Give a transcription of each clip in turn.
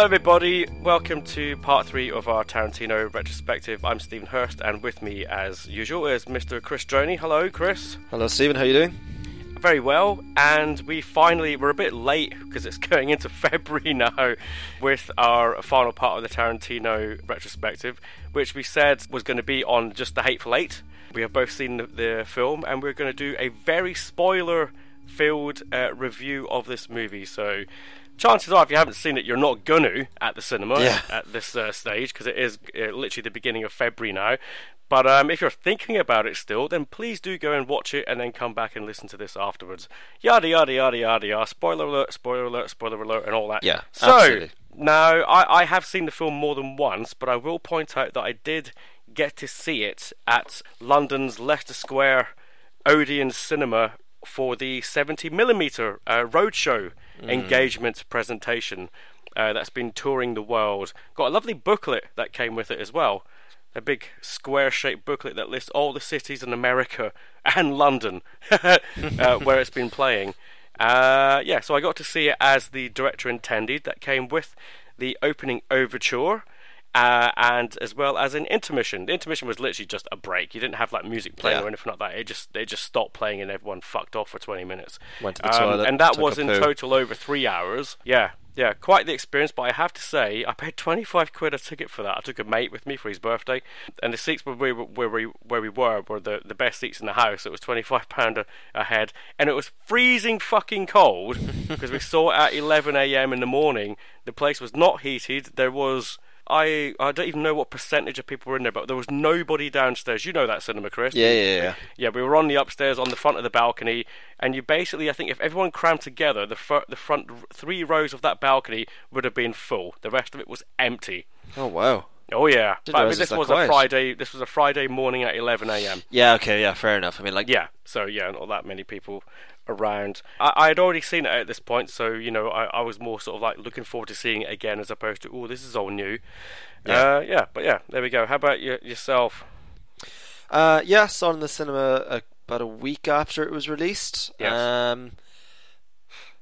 Hello, everybody. Welcome to part three of our Tarantino retrospective. I'm Steven Hurst, and with me, as usual, is Mr. Chris Droney. Hello, Chris. Hello, Steven. How are you doing? Very well, and we finally we're a bit late because it's going into February now with our final part of the Tarantino retrospective, which we said was going to be on just the Hateful Eight. We have both seen the, the film, and we're going to do a very spoiler-filled uh, review of this movie. So chances are, if you haven't seen it, you're not gonna at the cinema Yeah. at this uh, stage because it is uh, literally the beginning of February now. But um, if you're thinking about it still, then please do go and watch it and then come back and listen to this afterwards. Yada yada yada yada yada. Spoiler alert! Spoiler alert! Spoiler alert! And all that. Yeah, So absolutely. now I, I have seen the film more than once, but I will point out that I did get to see it at London's Leicester Square Odeon Cinema for the 70mm uh, roadshow engagement presentation uh, that's been touring the world. Got a lovely booklet that came with it as well. A big square shaped booklet that lists all the cities in America and London uh, where it's been playing. Uh, yeah, so I got to see it as the director intended. That came with the opening overture. Uh, and as well as an intermission. The intermission was literally just a break. You didn't have like music playing Yeah. or anything like that. It just they just stopped playing and everyone fucked off for twenty minutes. Went to the Um, toilet, and that was in total over three hours. Yeah, yeah, quite the experience. But I have to say, I paid twenty five quid a ticket for that. I took a mate with me for his birthday, and the seats where we were- where we where we were were the, the best seats in the house. It was twenty five pound a, a head, and it was freezing fucking cold because we saw it at eleven a.m. in the morning. The place was not heated. There was. I, I don't even know what percentage of people were in there, but there was nobody downstairs. You know that cinema, Chris. Yeah, yeah, yeah. Yeah, we were on the upstairs on the front of the balcony, and you basically, I think, if everyone crammed together, the fir- the front r- three rows of that balcony would have been full. The rest of it was empty. Oh wow. Oh yeah, but I mean, realise it was this was a. Friday. This was a Friday morning at 11 a.m. Yeah. Okay. Yeah. Fair enough. I mean, like, Yeah, so yeah, not that many people around. I, I had already seen it at this point, so you know, I, I was more sort of like looking forward to seeing it again as opposed to, oh, this is all new. Yeah. Uh, yeah, but yeah, there we go. How about you, yourself? Uh, yeah. Saw it in the cinema uh, about a week after it was released. Yes. Um.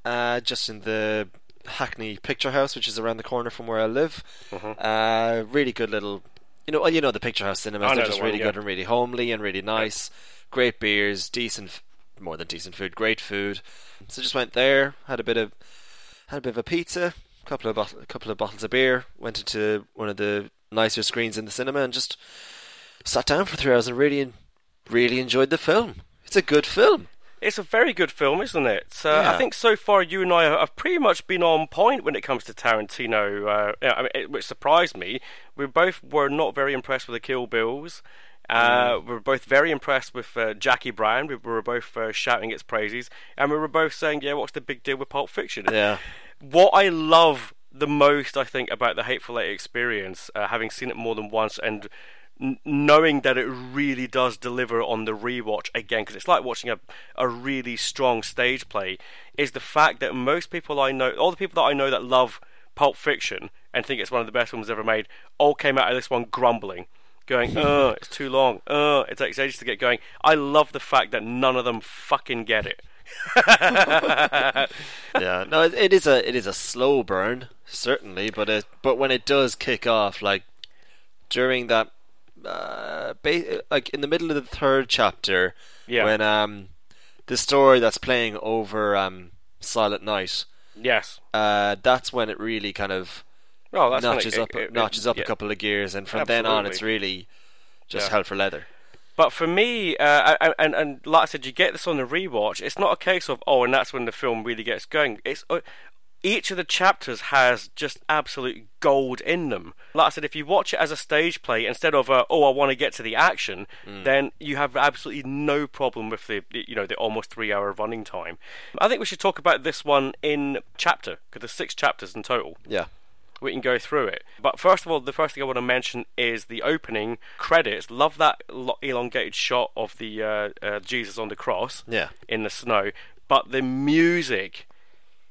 Uh, just in the Hackney Picture House, which is around the corner from where I live. Uh, really good little. You know, well, you know the Picture House cinemas. They're the just one, really yeah. good and really homely and really nice. Great beers, decent, more than decent food, great food. So just went there, had a bit of, had a bit of a pizza, couple of bottle, a couple of bottles of beer. Went into one of the nicer screens in the cinema and just sat down for three hours and really, really enjoyed the film. It's a good film. It's a very good film, isn't it? Uh, I think so far you and I have pretty much been on point when it comes to Tarantino, uh, I mean, it, which surprised me. We both were not very impressed with the Kill Bills. Uh, We were both very impressed with uh, Jackie Brown. We were both uh, shouting its praises, and we were both saying, "Yeah, what's the big deal with Pulp Fiction?" Yeah. what I love the most, I think, about the Hateful Eight experience, uh, having seen it more than once and n- knowing that it really does deliver on the rewatch again, because it's like watching a, a really strong stage play, is the fact that most people I know, all the people that I know that love Pulp Fiction and think it's one of the best films ever made, all came out of this one grumbling. Going, uh, it's too long. Uh, it takes ages to get going. I love the fact that none of them fucking get it. yeah, no, it, it is a it is a slow burn certainly, but it but when it does kick off, like during that, uh, ba- like in the middle of the third chapter, Yeah. when um the story that's playing over um Silent Night, Yes. uh, that's when it really kind of Oh, that's notches it- up it- it- notches up yeah. a couple of gears, and from then on, it's really just Yeah. hell for leather. But for me, uh, and, and and like I said, you get this on the rewatch. It's not a case of oh, and that's when the film really gets going. It's uh, each of the chapters has just absolute gold in them. Like I said, if you watch it as a stage play instead of uh, oh, I want to get to the action, then you have absolutely no problem with the you know the almost three hour running time. I think we should talk about this one in chapter because there's six chapters in total Yeah, we can go through it. But first of all, the first thing I want to mention is the opening credits. Love that elongated shot of the uh, uh, Jesus on the cross yeah, in the snow. But the music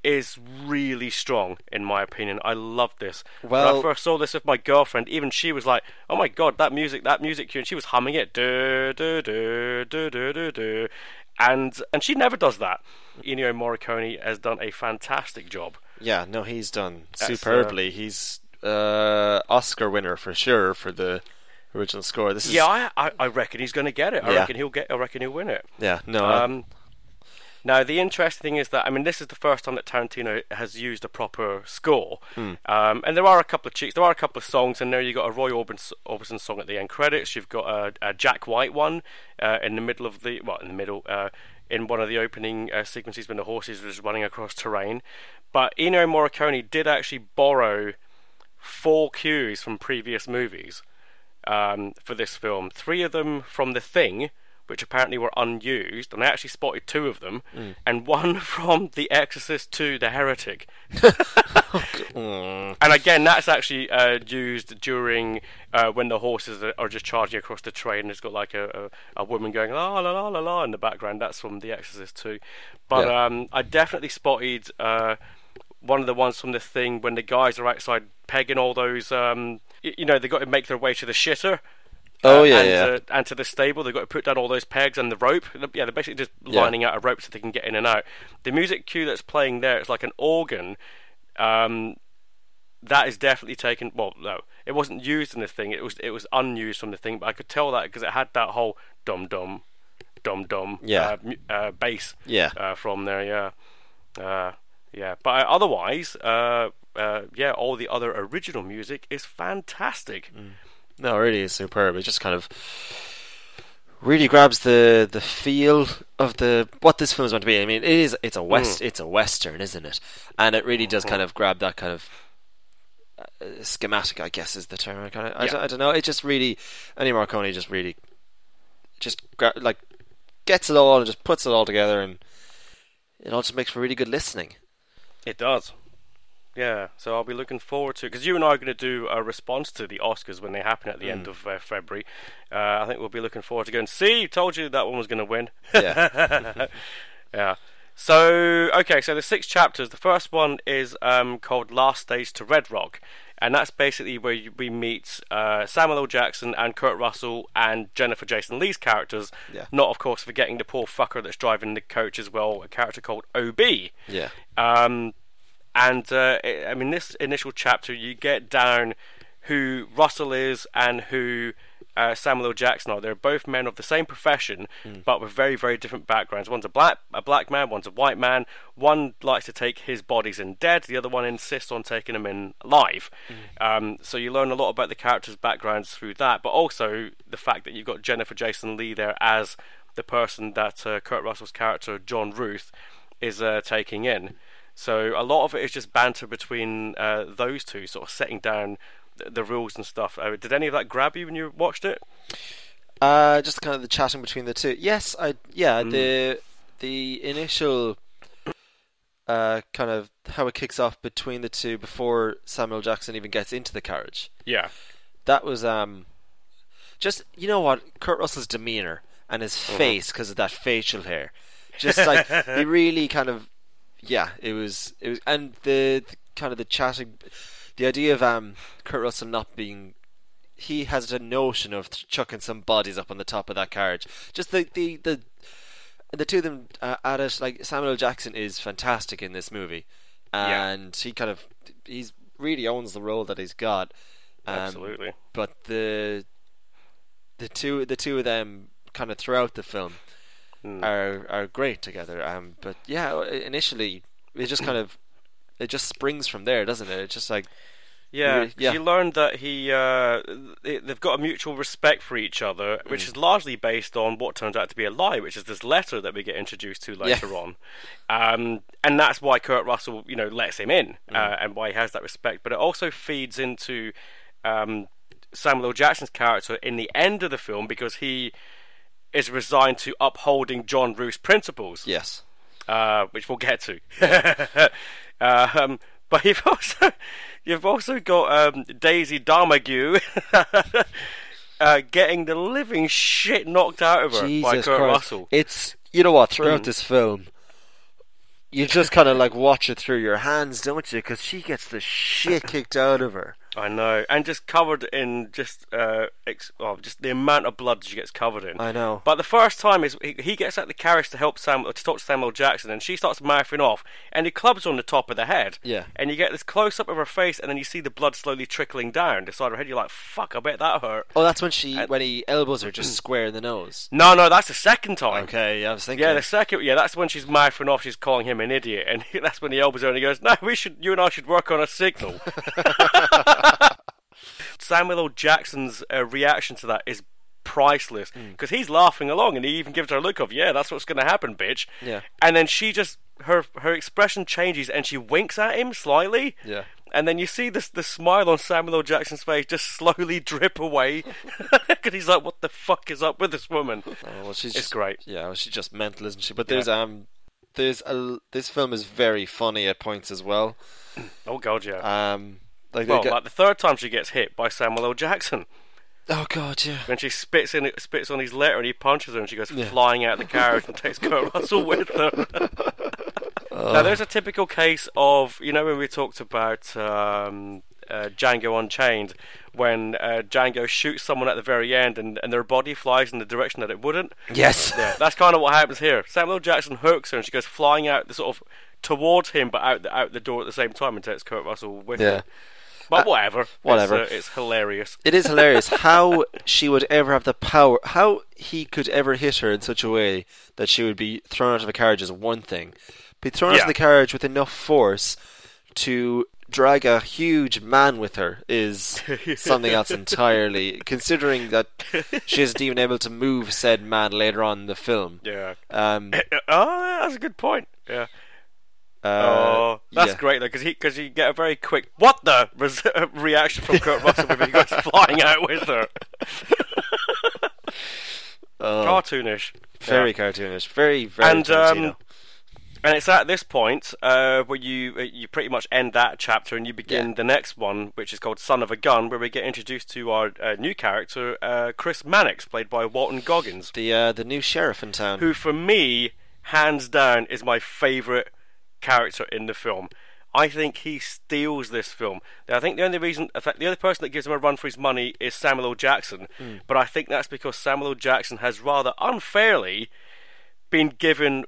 is really strong, in my opinion. I love this. when I first saw this with my girlfriend, even she was like, "Oh my god, that music, that music cue!" And she was humming it, duh, duh, duh, duh, duh, duh, duh. and and she never does that. Ennio Morricone has done a fantastic job Yeah, no, he's done That's, uh, superbly. He's uh, Oscar winner for sure for the original score. This is Yeah, I, I, I reckon he's going to get it. I Yeah. reckon he'll get. I reckon he'll win it. yeah, no, I- Um, now the interesting thing is that I mean this is the first time that Tarantino has used a proper score, Hmm. um, and there are a couple of cheats. There are a couple of songs in there. You have got a Roy Orbison, Orbison song at the end credits. You've got a, a Jack White one uh, in the middle of the well in the middle uh, in one of the opening uh, sequences when the horses was running across terrain. But Ennio Morricone did actually borrow four cues from previous movies um, for this film. Three of them from The Thing, which apparently were unused, and I actually spotted two of them, and one from The Exorcist II: The Heretic. Mm, And again, that's actually uh, used during uh, when the horses are, are just charging across the train. And it's got like a, a, a woman going la la la la la in the background. That's from The Exorcist 2. But Yeah. um, I definitely spotted uh, one of the ones from the thing when the guys are outside pegging all those. Um, you know, they've got to make their way to the shitter. Oh, uh, yeah, and, yeah. Uh, and to the stable, they've got to put down all those pegs and the rope. Yeah, they're basically just Yeah. lining out a rope so they can get in and out. The music cue that's playing there, it's like an organ. Um, that is definitely taken. Well, no, it wasn't used in the thing. It was it was unused from the thing, but I could tell that because it had that whole dum dum, dum dum, Yeah. uh, uh, bass yeah, uh, from there. Yeah, uh, yeah. But uh, otherwise, uh, uh, yeah, all the other original music is fantastic. No, really is superb. It just kind of really grabs the the feel of the what this film is meant to be. I mean, it is it's a west it's a western, isn't it? And it really does kind of grab that kind of uh, schematic, I guess, is the term. I kind of I, Yeah. don't, I don't know. It just really Ennio Morricone just really just gra- like gets it all and just puts it all together, and it all just makes for really good listening. It does. Yeah, so I'll be looking forward to because you and I are going to do a response to the Oscars when they happen at the end of uh, February. Uh, I think we'll be looking forward to going. See, told you that one was going to win. Yeah, yeah. So okay, so the six chapters. The first one is um, called "Last Stage to Red Rock," and that's basically where you, we meet uh, Samuel L. Jackson and Kurt Russell and Jennifer Jason Lee's characters. Yeah. Not, of course, forgetting the poor fucker that's driving the coach as well, a character called Ob. yeah, Um, and uh, I mean, this initial chapter, you get down who Russell is and who uh, Samuel L. Jackson are. They're both men of the same profession, but with very, very different backgrounds. One's a black, a black man. One's a white man. One likes to take his bodies in dead. The other one insists on taking them in alive. Um, so you learn a lot about the characters' backgrounds through that, but also the fact that you've got Jennifer Jason Lee there as the person that uh, Kurt Russell's character John Ruth is uh, taking in. So a lot of it is just banter between uh, those two, sort of setting down the, the rules and stuff. Uh, did any of that grab you when you watched it? Uh, just kind of the chatting between the two. Yes, I yeah the the initial uh kind of how it kicks off between the two before Samuel Jackson even gets into the carriage. Yeah, That was um just you know what Kurt Russell's demeanor and his face because of that facial hair, just like he really kind of yeah it was it was and the, the kind of the chatting the idea of um Kurt Russell not being he has a notion of chucking some bodies up on the top of that carriage. Just the the the, the two of them uh, at it. Like Samuel Jackson is fantastic in this movie, Yeah. and he kind of he's really owns the role that he's got. Um, absolutely. But the the two the two of them kind of throughout the film Mm. are are great together. Um, but yeah, initially it just kind of it just springs from there, doesn't it? It's just like Yeah, Yeah. you learned that he uh, they- they've got a mutual respect for each other, which Mm. is largely based on what turns out to be a lie, which is this letter that we get introduced to later on, um, and that's why Kurt Russell, you know, lets him in, Mm. uh, and why he has that respect. But it also feeds into um, Samuel L. Jackson's character in the end of the film because he is resigned to upholding John Ruth's principles yes, uh, which we'll get to. um, but you've also you've also got um, Daisy Domergue uh, getting the living shit knocked out of her Jesus by Kurt Christ. Russell. It's you know what throughout Mm. this film. You just kind of like watch it through your hands, don't you? Because she gets the shit kicked out of her. I know, and just covered in just uh, ex- oh, just the amount of blood she gets covered in. I know. But the first time is he, he gets out the carriage to help Sam to talk to Samuel Jackson, and she starts mouthing off, and he clubs her on the top of the head. Yeah. And you get this close up of her face, and then you see the blood slowly trickling down the side of her head. You're like, "Fuck! I bet that hurt." Oh, that's when she And- when he elbows her just square in the nose. No, no, that's the second time. Okay, yeah, I was thinking. Yeah, the second, yeah, that's when she's mouthing off. She's calling him an idiot, and that's when he elbows her, and he goes, "No, we should, you and I should work on a signal." Samuel L. Jackson's uh, reaction to that is priceless Hmm. because he's laughing along, and he even gives her a look of, "Yeah, that's what's going to happen, bitch." Yeah. And then she just her her expression changes, and she winks at him slightly. Yeah. And then you see this the smile on Samuel L. Jackson's face just slowly drip away, because he's like, "What the fuck is up with this woman?" Oh, well, she's It's just, great. Yeah, well, she's just mental, isn't she? But there's um, there's a this film is very funny at points as well. Oh god, yeah. Um, like Well, get, like the third time she gets hit by Samuel L. Jackson oh god, yeah. when she spits in spits on his letter and he punches her and she goes Yeah. flying out of the carriage and takes Kurt Russell with her. now there's a typical case of you know when we talked about um, uh, Django Unchained when uh, Django shoots someone at the very end and, and their body flies in the direction that it wouldn't. Yes. Yeah, that's kind of what happens here. Samuel Jackson hooks her and she goes flying out the sort of towards him but out the, out the door at the same time and takes Kurt Russell with Yeah. her. But whatever, whatever. It's, uh, it's hilarious. It is hilarious how she would ever have the power, how he could ever hit her in such a way that she would be thrown out of a carriage is one thing. Be thrown out of the carriage with enough force to drag a huge man with her is something else entirely. Considering that she isn't even able to move said man later on in the film. Yeah. Um, Oh, that's a good point. Yeah. Uh, oh, that's yeah. great though, because he because you get a very quick "what the" res- reaction from Kurt Russell when he goes flying out with her. Oh, Cartoonish. very Yeah. cartoonish, very very And um, and it's at this point uh, where you uh, you pretty much end that chapter and you begin Yeah. the next one, which is called "Son of a Gun," where we get introduced to our uh, new character, uh, Chris Mannix, played by Walton Goggins. the uh, the new sheriff in town. who for me, hands down, is my favourite character in the film. I think he steals this film. I think the only reason, in fact, the only person that gives him a run for his money is Samuel L. Jackson. But I think that's because Samuel L. Jackson has rather unfairly been given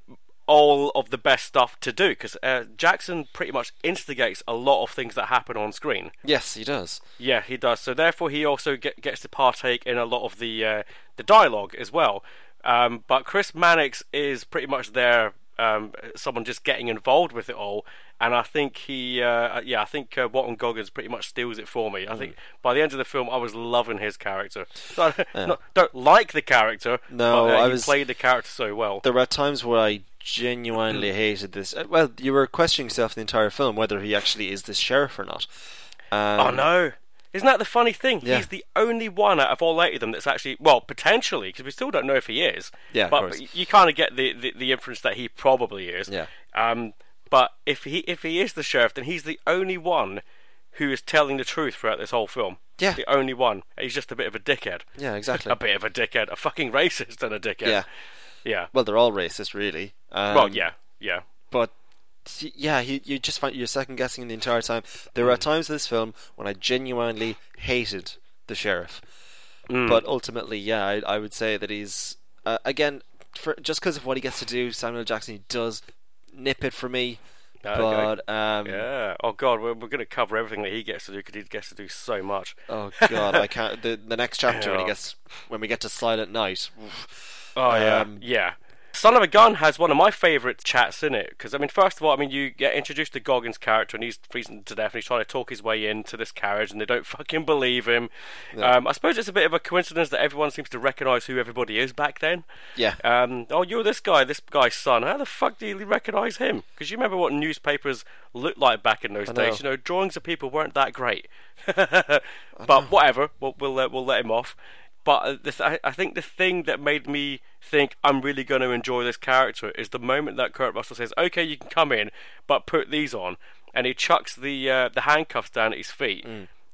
all of the best stuff to do because uh, Jackson pretty much instigates a lot of things that happen on screen. yes, he does. Yeah, he does. So therefore, he also get, gets to partake in a lot of the uh, the dialogue as well. Um, but Chris Mannix is pretty much there, um, someone just getting involved with it all. And I think he, uh, yeah, I think uh, Walton Goggins pretty much steals it for me. I think by the end of the film, I was loving his character. So I not, don't like the character. No, but, uh, I he was- played the character so well. There were times where I genuinely hated this. uh, Well, you were questioning yourself the entire film whether he actually is this sheriff or not. Um, Oh no! Isn't that the funny thing? Yeah. He's the only one out of all eight of them that's actually, well, potentially, because we still don't know if he is. Yeah, but but you kind of get the, the the inference that he probably is. Yeah. Um, but if he if he is the sheriff, then he's the only one who is telling the truth throughout this whole film. Yeah. The only one. He's just a bit of a dickhead. Yeah, exactly. A bit of a dickhead. A fucking racist and a dickhead. Yeah. Yeah. Well, they're all racist, really. Um, well, yeah. Yeah. But yeah, you you just find you're second guessing the entire time. There Hmm. are times in this film when I genuinely hated the sheriff, Mm. but ultimately, yeah, I, I would say that he's uh, again for just because of what he gets to do. Samuel Jackson he does nip it for me, Okay. but um, Yeah. Oh God, we're, we're going to cover everything that he gets to do because he gets to do so much. Oh god, I can't. The the next chapter when he gets when we get to Silent Night. oof. Oh yeah, Um, yeah. Son of a Gun has one of my favourite chats in it because I mean, first of all, I mean, you get introduced to Goggins' character and he's freezing to death and he's trying to talk his way into this carriage and they don't fucking believe him. Yeah. Um, I suppose it's a bit of a coincidence that everyone seems to recognise who everybody is back then. Yeah, Um, oh, you're this guy, this guy's son. How the fuck do you recognise him? Because you remember what newspapers looked like back in those days. You know, drawings of people weren't that great. but whatever, we'll we'll, uh, we'll let him off. But uh, the th- I- I think the thing that made me think I'm really going to enjoy this character is the moment that Kurt Russell says, "Okay, you can come in, but put these on," and he chucks the uh, the handcuffs down at his feet.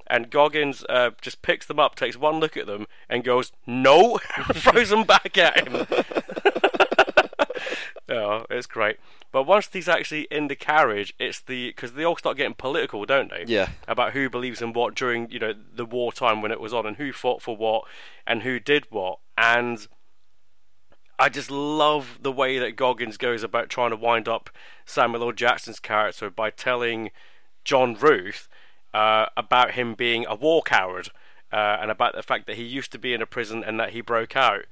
And Goggins uh, just picks them up, takes one look at them, and goes, "No," throws them back at him. Yeah, it's great. But once he's actually in the carriage, it's the because they all start getting political, don't they? Yeah. About who believes in what during you know the wartime when it was on, and who fought for what, and who did what, and I just love the way that Goggins goes about trying to wind up Samuel L. Jackson's character by telling John Ruth uh, about him being a war coward uh, and about the fact that he used to be in a prison and that he broke out.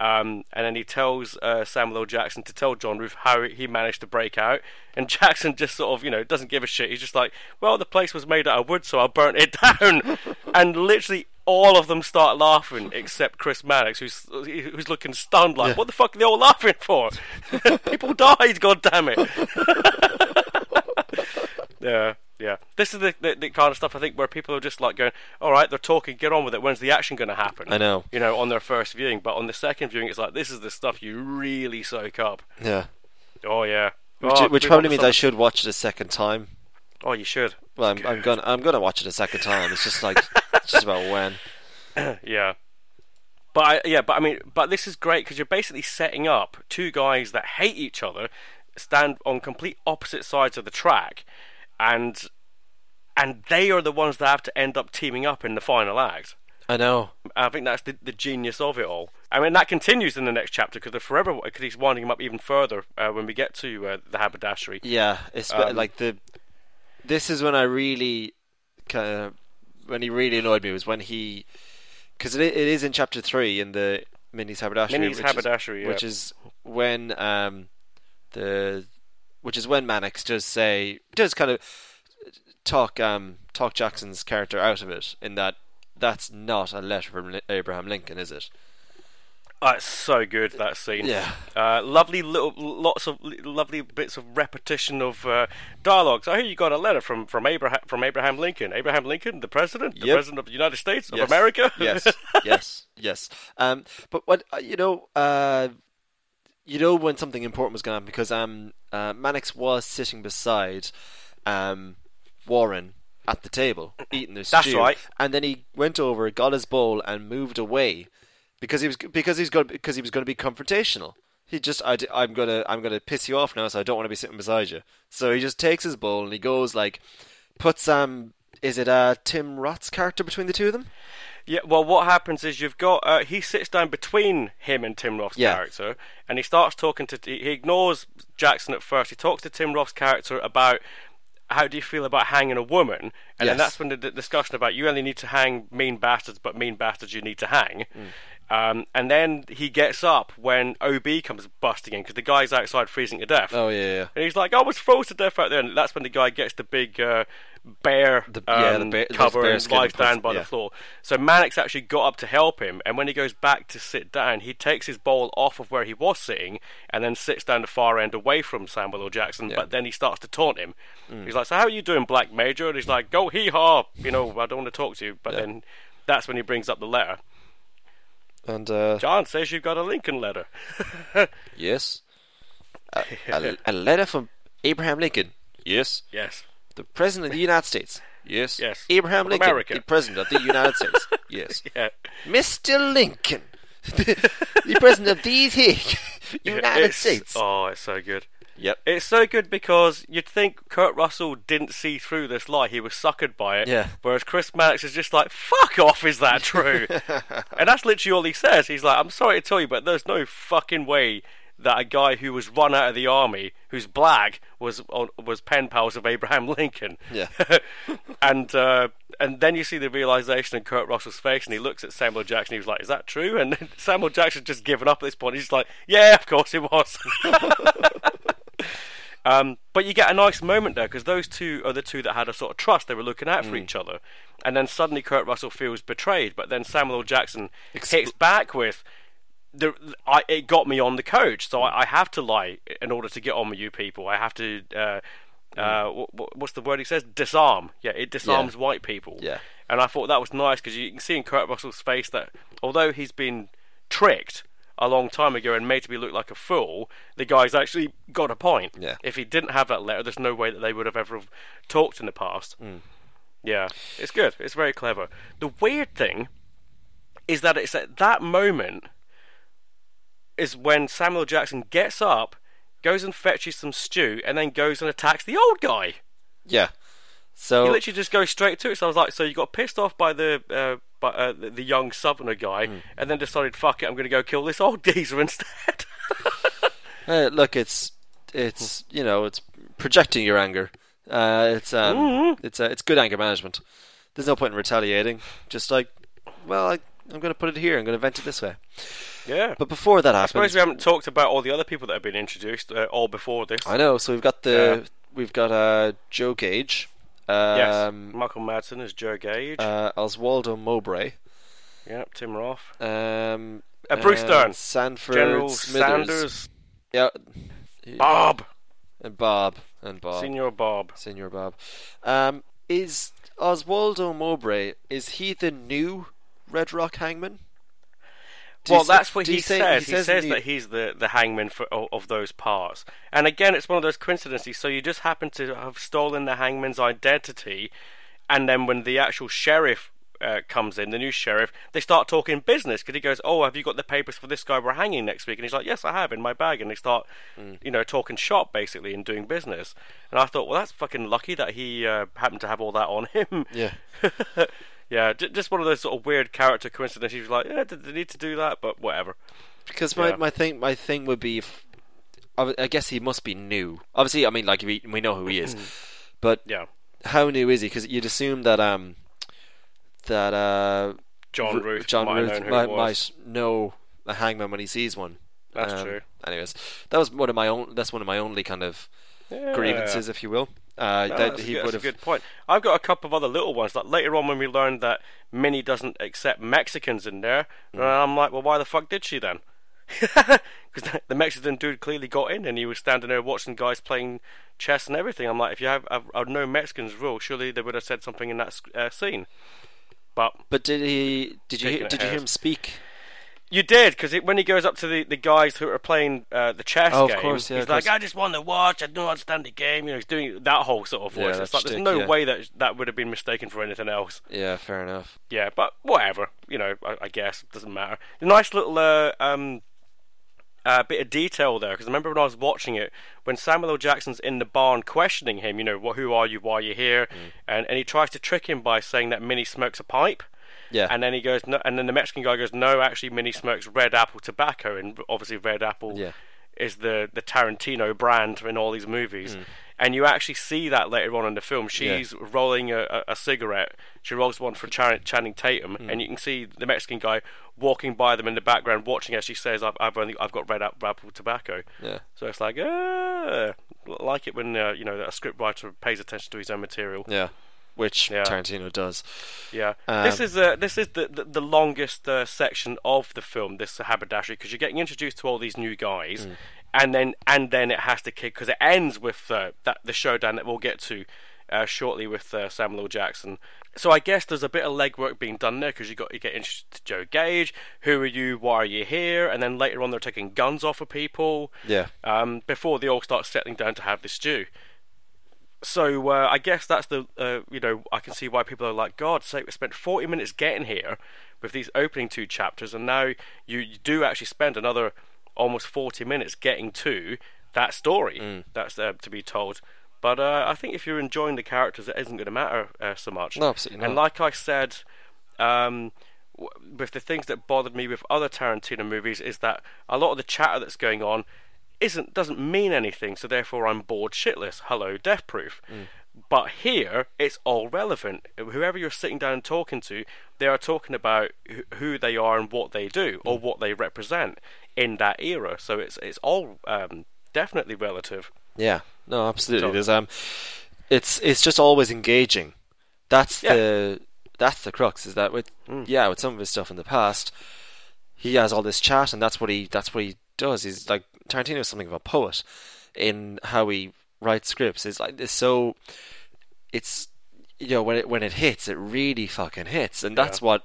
Um, and then he tells uh, Samuel L. Jackson to tell John Ruth how he managed to break out. And Jackson just sort of, you know, doesn't give a shit. He's just like, well, the place was made out of wood, so I burnt it down. and literally all of them start laughing except Chris Mannix, who's who's looking stunned, like, Yeah. what the fuck are they all laughing for? People died, god damn it. Yeah, yeah. This is the, the the kind of stuff I think where people are just like going, all right, they're talking, get on with it. When's the action going to happen? I know. You know, on their first viewing, but on the second viewing, it's like this is the stuff you really soak up. Yeah. Oh yeah. Which, oh, which probably means I should watch it a second time. Oh, you should. Well, I'm, I'm gonna I'm gonna watch it a second time. It's just like it's just about when. Yeah. But I, yeah, but I mean, but this is great because you're basically setting up two guys that hate each other, stand on complete opposite sides of the track, and and they are the ones that have to end up teaming up in the final act. I know. I think that's the, the genius of it all. I mean, that continues in the next chapter because they're forever because he's winding him up even further uh, when we get to uh, the haberdashery. Yeah, it's Um, like the. This is when I really kind of when he really annoyed me was when he because it, it is in chapter three in the Minnie's haberdashery. Minnie's which haberdashery, is, yeah. which is when um the which is when Mannix does say does kind of talk um talk Jackson's character out of it in that that's not a letter from Abraham Lincoln, is it? Oh, it's so good that scene. Yeah. Uh, lovely little, lots of lovely bits of repetition of uh, dialogue. So here you got a letter from from Abraham from Abraham Lincoln. Abraham Lincoln, the president, the Yep. president of the United States of Yes. America. yes, yes, yes. Um, but what uh, you know, uh, you know when something important was going to happen because um, uh, Mannix was sitting beside um, Warren at the table eating their That's stew, right. and then he went over, got his bowl, and moved away because he was because he's going because he was going to be confrontational. He just I, am gonna I'm gonna piss you off now, so I don't want to be sitting beside you. So he just takes his bowl and he goes like, puts um. Is it uh, Tim Roth's character between the two of them? Yeah, well, what happens is you've got uh, he sits down between him and Tim Roth's Yeah. character, and he starts talking to. He ignores Jackson at first. He talks to Tim Roth's character about how do you feel about hanging a woman, and then that's when the d- discussion about you only need to hang mean bastards, but mean bastards you need to hang. Um, and then he gets up when OB comes busting in because the guy's outside freezing to death. Oh yeah, yeah. And he's like, I was froze to death out there. And that's when the guy gets the big uh, bear, The- yeah, the um, bear- cover bear and lies down by yeah. the floor. So Mannix actually got up to help him. And when he goes back to sit down, he takes his bowl off of where he was sitting and then sits down the far end away from Samuel L. Jackson. Yeah. But then he starts to taunt him. Mm. He's like, So how are you doing, Black Major? And he's like, Go hee haw. You know, I don't want to talk to you. But then that's when he brings up the letter. And uh, John says you've got a Lincoln letter. yes, a, a, a letter from Abraham Lincoln. Yes, yes. the president of the United States. Yes, Yes. Abraham Of Lincoln, America. the president of the United States. Yes, Yeah. Mr. Lincoln, the president of these here United It's- States. Oh, it's so good. Yep. It's so good because you'd think Kurt Russell didn't see through this lie; he was suckered by it. Yeah. Whereas Chris Mannix is just like, "Fuck off!" Is that true? and that's literally all he says. He's like, "I'm sorry to tell you, but there's no fucking way that a guy who was run out of the army, who's black, was on, was pen pals of Abraham Lincoln." Yeah. and uh, and then you see the realization in Kurt Russell's face, and he looks at Samuel Jackson. He was like, "Is that true?" And Samuel Jackson's just given up at this point. He's like, "Yeah, of course it was." Um, but you get a nice moment there because those two are the two that had a sort of trust. They were looking out for each other, and then suddenly Kurt Russell feels betrayed. But then Samuel L. Jackson Expl- hits back with, the, I, "It got me on the coach, so I, I have to lie in order to get on with you people. I have to." Uh, uh, wh- what's the word he says? Disarm. Yeah, it disarms white people. Yeah. And I thought that was nice because you can see in Kurt Russell's face that although he's been tricked a long time ago and made to be look like a fool, the guy's actually got a point. Yeah. If he didn't have that letter, there's no way that they would have ever talked in the past. Yeah, it's good. It's very clever. The weird thing is that it's at that moment is when Samuel Jackson gets up, goes and fetches some stew, and then goes and attacks the old guy. Yeah. So He literally just goes straight to it. So I was like, so you got pissed off by the uh, by uh, the, the young southerner guy, Hmm. and then decided, fuck it, I'm going to go kill this old geezer instead. Uh, look, it's it's you know it's projecting your anger. Uh, it's um Mm-hmm. it's uh, it's good anger management. There's no point in retaliating. Just like, well, I, I'm going to put it here. I'm going to vent it this way. yeah. But before that I suppose happens, we haven't talked about all the other people that have been introduced uh, all before this. I know. So we've got the we've got uh, Joe Gage, yes, um, Michael Madsen as Joe Gage. uh, Oswaldo Mowbray, Yep, Tim Roth. um, Uh, Bruce Dern. Sanford General Smithers. Sanders. yeah, Bob. and Bob and Bob. Señor Bob. Señor Bob. Um, is Oswaldo Mowbray? Is he the new Red Rock Hangman? Well, that's what he, say- says. He says, that he's the, the hangman for, of, of those parts. And again, it's one of those coincidences. So you just happen to have stolen the hangman's identity, and then when the actual sheriff uh, comes in, the new sheriff, they start talking business because he goes, "Oh, have you got the papers for this guy we're hanging next week?" And he's like, "Yes, I have in my bag." And they start, Mm. you know, talking shop basically and doing business. And I thought, well, that's fucking lucky that he uh, happened to have all that on him. Yeah. yeah, j- just one of those sort of weird character coincidences. Was like, "Yeah, did they need to do that?" But whatever. Because my, Yeah. my thing my thing would be if I I guess he must be new. Obviously, I mean, like we we know who he is, but Yeah. how new is he? Because you'd assume that um that uh John Ru- Ruth John might Ruth might, might know a hangman when he sees one. That's Um, true. Anyways, that was one of my own. That's one of my only kind of Yeah. grievances, if you will. Uh, No, that that's, he a, good, would that's a have. good point. I've got a couple of other little ones. Like later on, when we learned that Minnie doesn't accept Mexicans in there, and I'm like, well, why the fuck did she then? Because the Mexican dude clearly got in, and he was standing there watching guys playing chess and everything. I'm like, if you have, have no Mexicans rule, surely they would have said something in that uh, scene. But But did he? Did you? Hear, did you hear him speak? You did, because when he goes up to the, the guys who are playing uh, the chess Oh, game, course, yeah, he's like. "I just want to watch. I don't understand the game." You know, he's doing that whole sort of Yeah, voice. that it's like there's no yeah. way that that would have been mistaken for anything else. Yeah, fair enough. Yeah, but whatever. You know, I, I guess it doesn't matter. Nice little uh, um, uh, bit of detail there because I remember when I was watching it when Samuel L. Jackson's in the barn questioning him. You know, what, who are you? Why are you here? Mm. And and he tries to trick him by saying that Minnie smokes a pipe. Yeah. And then he goes, no, and then the Mexican guy goes, no, actually, Minnie smokes Red Apple tobacco, and obviously Red Apple Yeah. is the the Tarantino brand in all these movies. Hmm. And you actually see that later on in the film. She's rolling a, a, a cigarette. She rolls one for Chan- Channing Tatum, Hmm. and you can see the Mexican guy walking by them in the background, watching as she says, "I've I've, only, I've got Red Apple, Apple tobacco." Yeah. So it's like, ah, like it when uh, you know a scriptwriter pays attention to his own material. Yeah. Which Yeah. Tarantino does. Yeah, Um, this is uh, this is the the, the longest uh, section of the film. This haberdashery because you're getting introduced to all these new guys, Hmm. and then and then it has to kick because it ends with uh, that the showdown that we'll get to uh, shortly with uh, Samuel L. Jackson. So I guess there's a bit of legwork being done there because you got you get introduced to Joe Gage. Who are you? Why are you here? And then later on they're taking guns off of people. Yeah. Um, before they all start settling down to have the stew. So uh, I guess that's the uh, you know I can see why people are like God. So we spent forty minutes getting here with these opening two chapters, and now you, you do actually spend another almost forty minutes getting to that story that's uh, to be told. But uh, I think if you're enjoying the characters, it isn't going to matter uh, so much. No, absolutely not. And like I said, um, w- with the things that bothered me with other Tarantino movies is that a lot of the chatter that's going on isn't doesn't mean anything, so therefore I'm bored shitless. Hello, Death Proof. But here, it's all relevant. Whoever you're sitting down and talking to, they are talking about who they are and what they do, or what they represent in that era. So it's it's all um, definitely relative. Yeah, no, absolutely. So- There's um, it's it's just always engaging. That's Yeah. the that's the crux. Is that with yeah, with some of his stuff in the past, he has all this chat, and that's what he that's what he does. He's like Tarantino is something of a poet in how he writes scripts. It's like it's so it's you know when it when it hits, it really fucking hits, and that's Yeah. what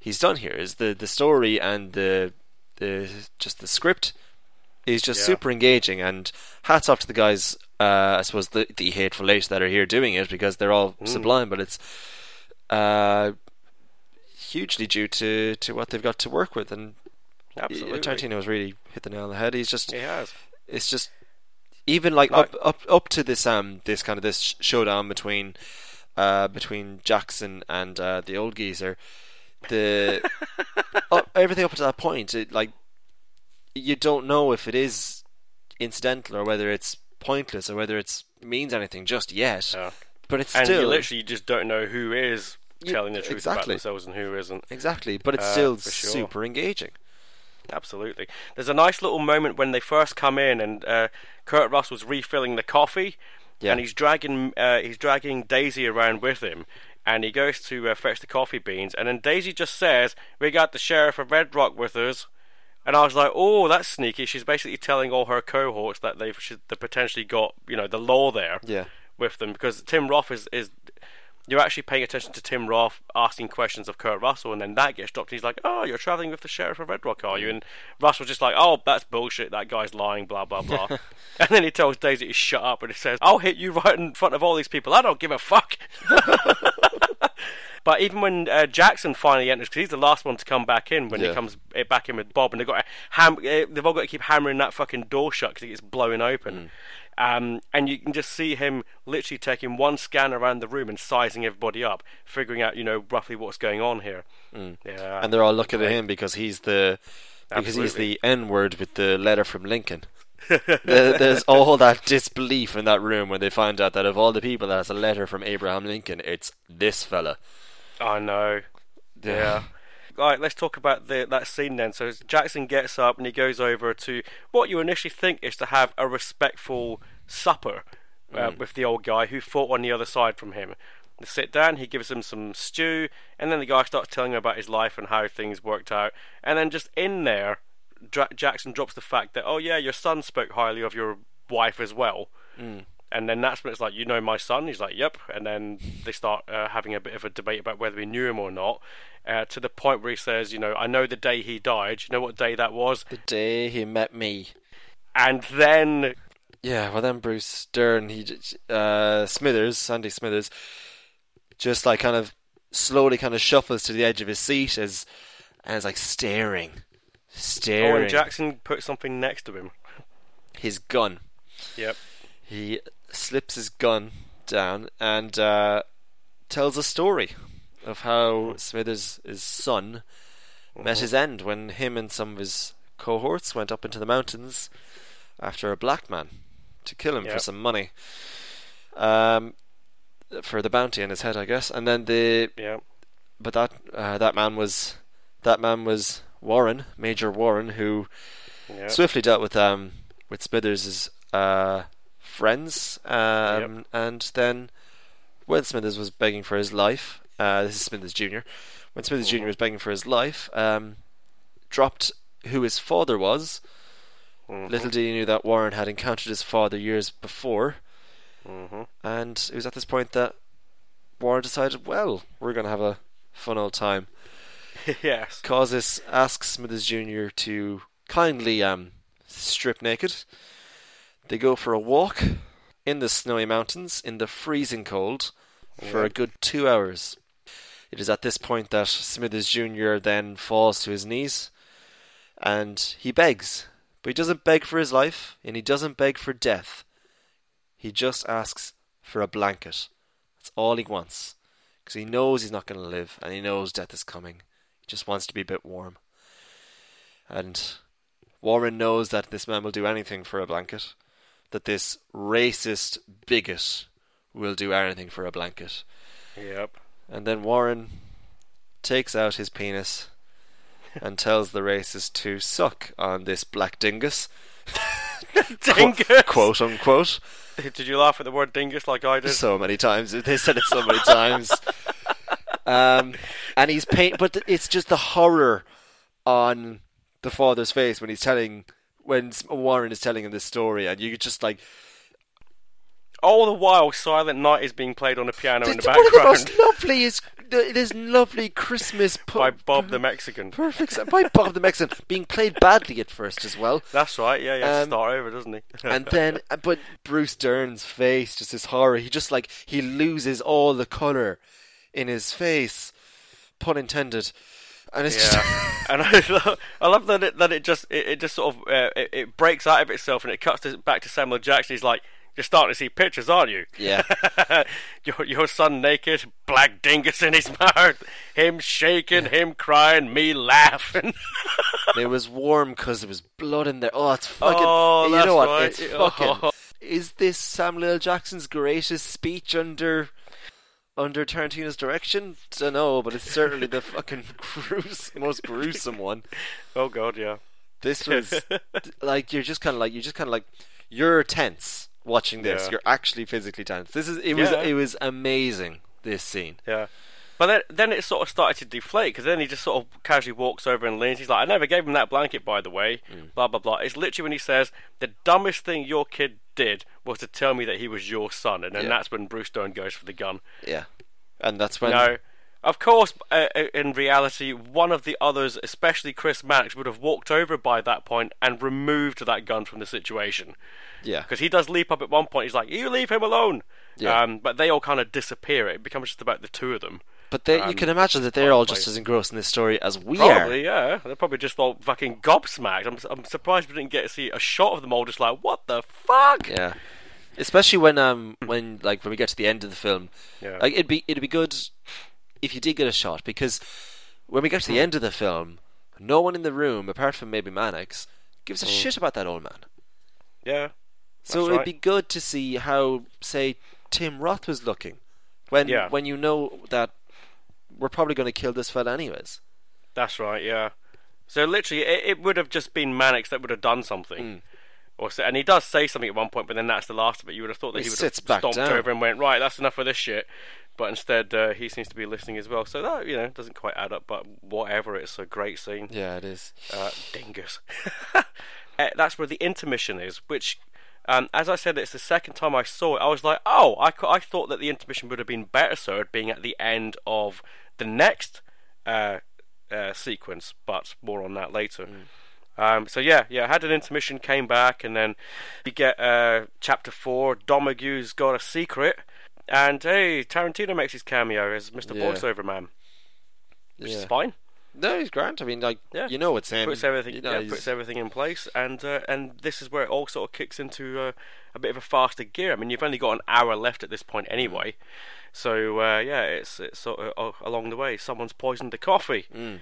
he's done here. Is the the story and the the just the script is just Yeah. super engaging and hats off to the guys uh, I suppose the the hateful eight that are here doing it because they're all Mm. sublime but it's uh, hugely due to, to what they've got to work with and Absolutely, Tarantino has really hit the nail on the head he's just he has. it's just even like Like- up up up to this um this kind of this showdown between uh between Jackson and uh, the old geezer, the up, everything up to that point, it, like you don't know if it is incidental or whether it's pointless or whether it means anything just yet. Yeah. But it's and still you literally just don't know who is telling the truth about exactly. themselves and who isn't. exactly, but it's Uh, still sure. super engaging. Absolutely. There's a nice little moment when they first come in, and uh, Kurt Russell's refilling the coffee, Yeah. and he's dragging uh, he's dragging Daisy around with him, and he goes to uh, fetch the coffee beans, and then Daisy just says, "We got the sheriff of Red Rock with us." And I was like, "Oh, that's sneaky." She's basically telling all her cohorts that they've they potentially got you know the law there Yeah. with them because Tim Roth is is you're actually paying attention to Tim Roth asking questions of Kurt Russell, and then that gets dropped. And he's like, "Oh, you're traveling with the sheriff of Red Rock, are you?" And Russell's just like, "Oh, that's bullshit. That guy's lying." Blah blah blah. and then he tells Daisy to shut up, and he says, "I'll hit you right in front of all these people. I don't give a fuck." But even when uh, Jackson finally enters, because he's the last one to come back in, when Yeah. he comes uh, back in with Bob, and they've got ham- uh, they've all got to keep hammering that fucking door shut because it gets blown open. Um, and you can just see him literally taking one scan around the room and sizing everybody up, figuring out, you know, roughly what's going on here. Yeah, and they're all looking at him because he's the because he's the N word with the letter from Lincoln. There's all that disbelief in that room when they find out that of all the people that has a letter from Abraham Lincoln, it's this fella. I know. Yeah. Right, let's talk about the, that scene then. So Jackson gets up and he goes over to what you initially think is to have a respectful supper uh, with the old guy who fought on the other side from him. They sit down, he gives him some stew, and then the guy starts telling him about his life and how things worked out. And then just in there, Dra- Jackson drops the fact that, oh yeah, your son spoke highly of your wife as well. And then that's when it's like, you know my son? He's like, yep. And then they start uh, having a bit of a debate about whether he knew him or not, uh, to the point where he says, you know, I know the day he died. You know what day that was? The day he met me. And then, Yeah, well then Bruce Dern, he uh, Smithers, Sandy Smithers, just like kind of slowly kind of shuffles to the edge of his seat as and is like staring, staring. Owen Jackson put something next to him. his gun. Yep. He slips his gun down and uh, tells a story of how Smithers' his son met his end when him and some of his cohorts went up into the mountains after a black man to kill him for some money. Um, for the bounty on his head, I guess. And then the yeah. but that uh, that man was that man was Warren, Major Warren, who Yep. swiftly dealt with um with Smithers' uh, friends, um, and then when Smithers was begging for his life, uh, this is Smithers Jr. When Smithers Jr. was begging for his life, um, dropped who his father was. Mhm. Little did he knew that Warren had encountered his father years before, Mhm. and it was at this point that Warren decided, well, we're going to have a fun old time. yes. Causes asks Smithers Jr. to kindly um, strip naked. They go for a walk in the snowy mountains in the freezing cold for a good two hours. It is at this point that Smithers Jr. then falls to his knees and he begs. But he doesn't beg for his life and he doesn't beg for death. He just asks for a blanket. That's all he wants. Because he knows he's not going to live and he knows death is coming. He just wants to be a bit warm. And Warren knows that this man will do anything for a blanket. That this racist bigot will do anything for a blanket. Yep. And then Warren takes out his penis and tells the racist to suck on this black dingus. Dingus. Quote unquote. Did you laugh at the word dingus like I did? So many times. They said it so many times. Um, and he's paint, but it's just the horror on the father's face when he's telling, when Warren is telling him this story, and you just like, All the while, Silent Night is being played on a piano in the "It's one of the background most lovely is this lovely Christmas pu- by Bob the Mexican. perfect by Bob the Mexican being played badly at first as well. That's right. Yeah, yeah. Um, start over, doesn't he? and then uh, but Bruce Dern's face just this horror he just like he loses all the color in his face pun intended and it's Yeah, just and I love, I love that it that it just it, it just sort of uh, it, it breaks out of itself and it cuts to, back to Samuel Jackson. He's like, "You're starting to see pictures, aren't you? yeah, your your son naked, black dingus in his mouth, him shaking, him crying, me laughing. it was warm because there was blood in there. Oh, it's fucking. Oh, you know what? right. It's fucking. Oh. Is this Samuel L. Jackson's greatest speech under under Tarantino's direction? I don't know, but it's certainly the fucking grues- most gruesome one. oh God, yeah, This was like you're just kind of like you're just kind of like you're tense watching this. Yeah. You're actually physically tense. This is it was Yeah. it was amazing. This scene. yeah. But then, then it sort of started to deflate because then he just sort of casually walks over and leans. He's like, "I never gave him that blanket, by the way." Blah blah blah. It's literally when he says, "The dumbest thing your kid did was to tell me that he was your son," and then Yeah. that's when Bruce Stone goes for the gun. Yeah, and that's when No. Of course, uh, uh, in reality, one of the others, especially Chris Mannix, would have walked over by that point and removed that gun from the situation. yeah Because he does leap up at one point. He's like, "You leave him alone." Yeah. Um, but they all kind of disappear. It becomes just about the two of them. But they, you can imagine that they're all just as engrossed in this story as we Probably, are. yeah. They're probably just all fucking gobsmacked. I'm, I'm surprised we didn't get to see a shot of them all just like, "What the fuck?" Yeah, especially when um hmm. when like when we get to the end of the film, Yeah. like it'd be it'd be good if you did get a shot because when we get to the hmm. end of the film, no one in the room apart from maybe Mannix gives a hmm. shit about that old man. Yeah. So it'd right. be good to see how say Tim Roth was looking when Yeah. when you know that we're probably going to kill this fella anyways. That's right, yeah. So literally, it, it would have just been Mannix that would have done something. Mm. Or so, and he does say something at one point, but then that's the last of it. You would have thought that He he, would have stomped down. over and went, right, that's enough of this shit. But instead, uh, he seems to be listening as well. So that, you know, doesn't quite add up, but whatever, it's a great scene. Yeah, it is. Uh, dingus. Uh, that's where the intermission is, which, um, as I said, it's the second time I saw it. I was like, oh, I, I thought that the intermission would have been better served being at the end of the next uh, uh, sequence, but more on that later. Um, so yeah, yeah, had an intermission, came back, and then you get uh, chapter four. Domergue's got a secret, and hey, Tarantino makes his cameo as Mr. Yeah. Voiceover Man, which is fine. No, he's grand. I mean, like Yeah. you know it's him. puts everything You know, yeah, puts everything in place and uh, and this is where it all sort of kicks into uh, a bit of a faster gear. I mean, you've only got an hour left at this point anyway, so uh, yeah, it's it's sort of uh, along the way. Someone's poisoned the coffee. Mm.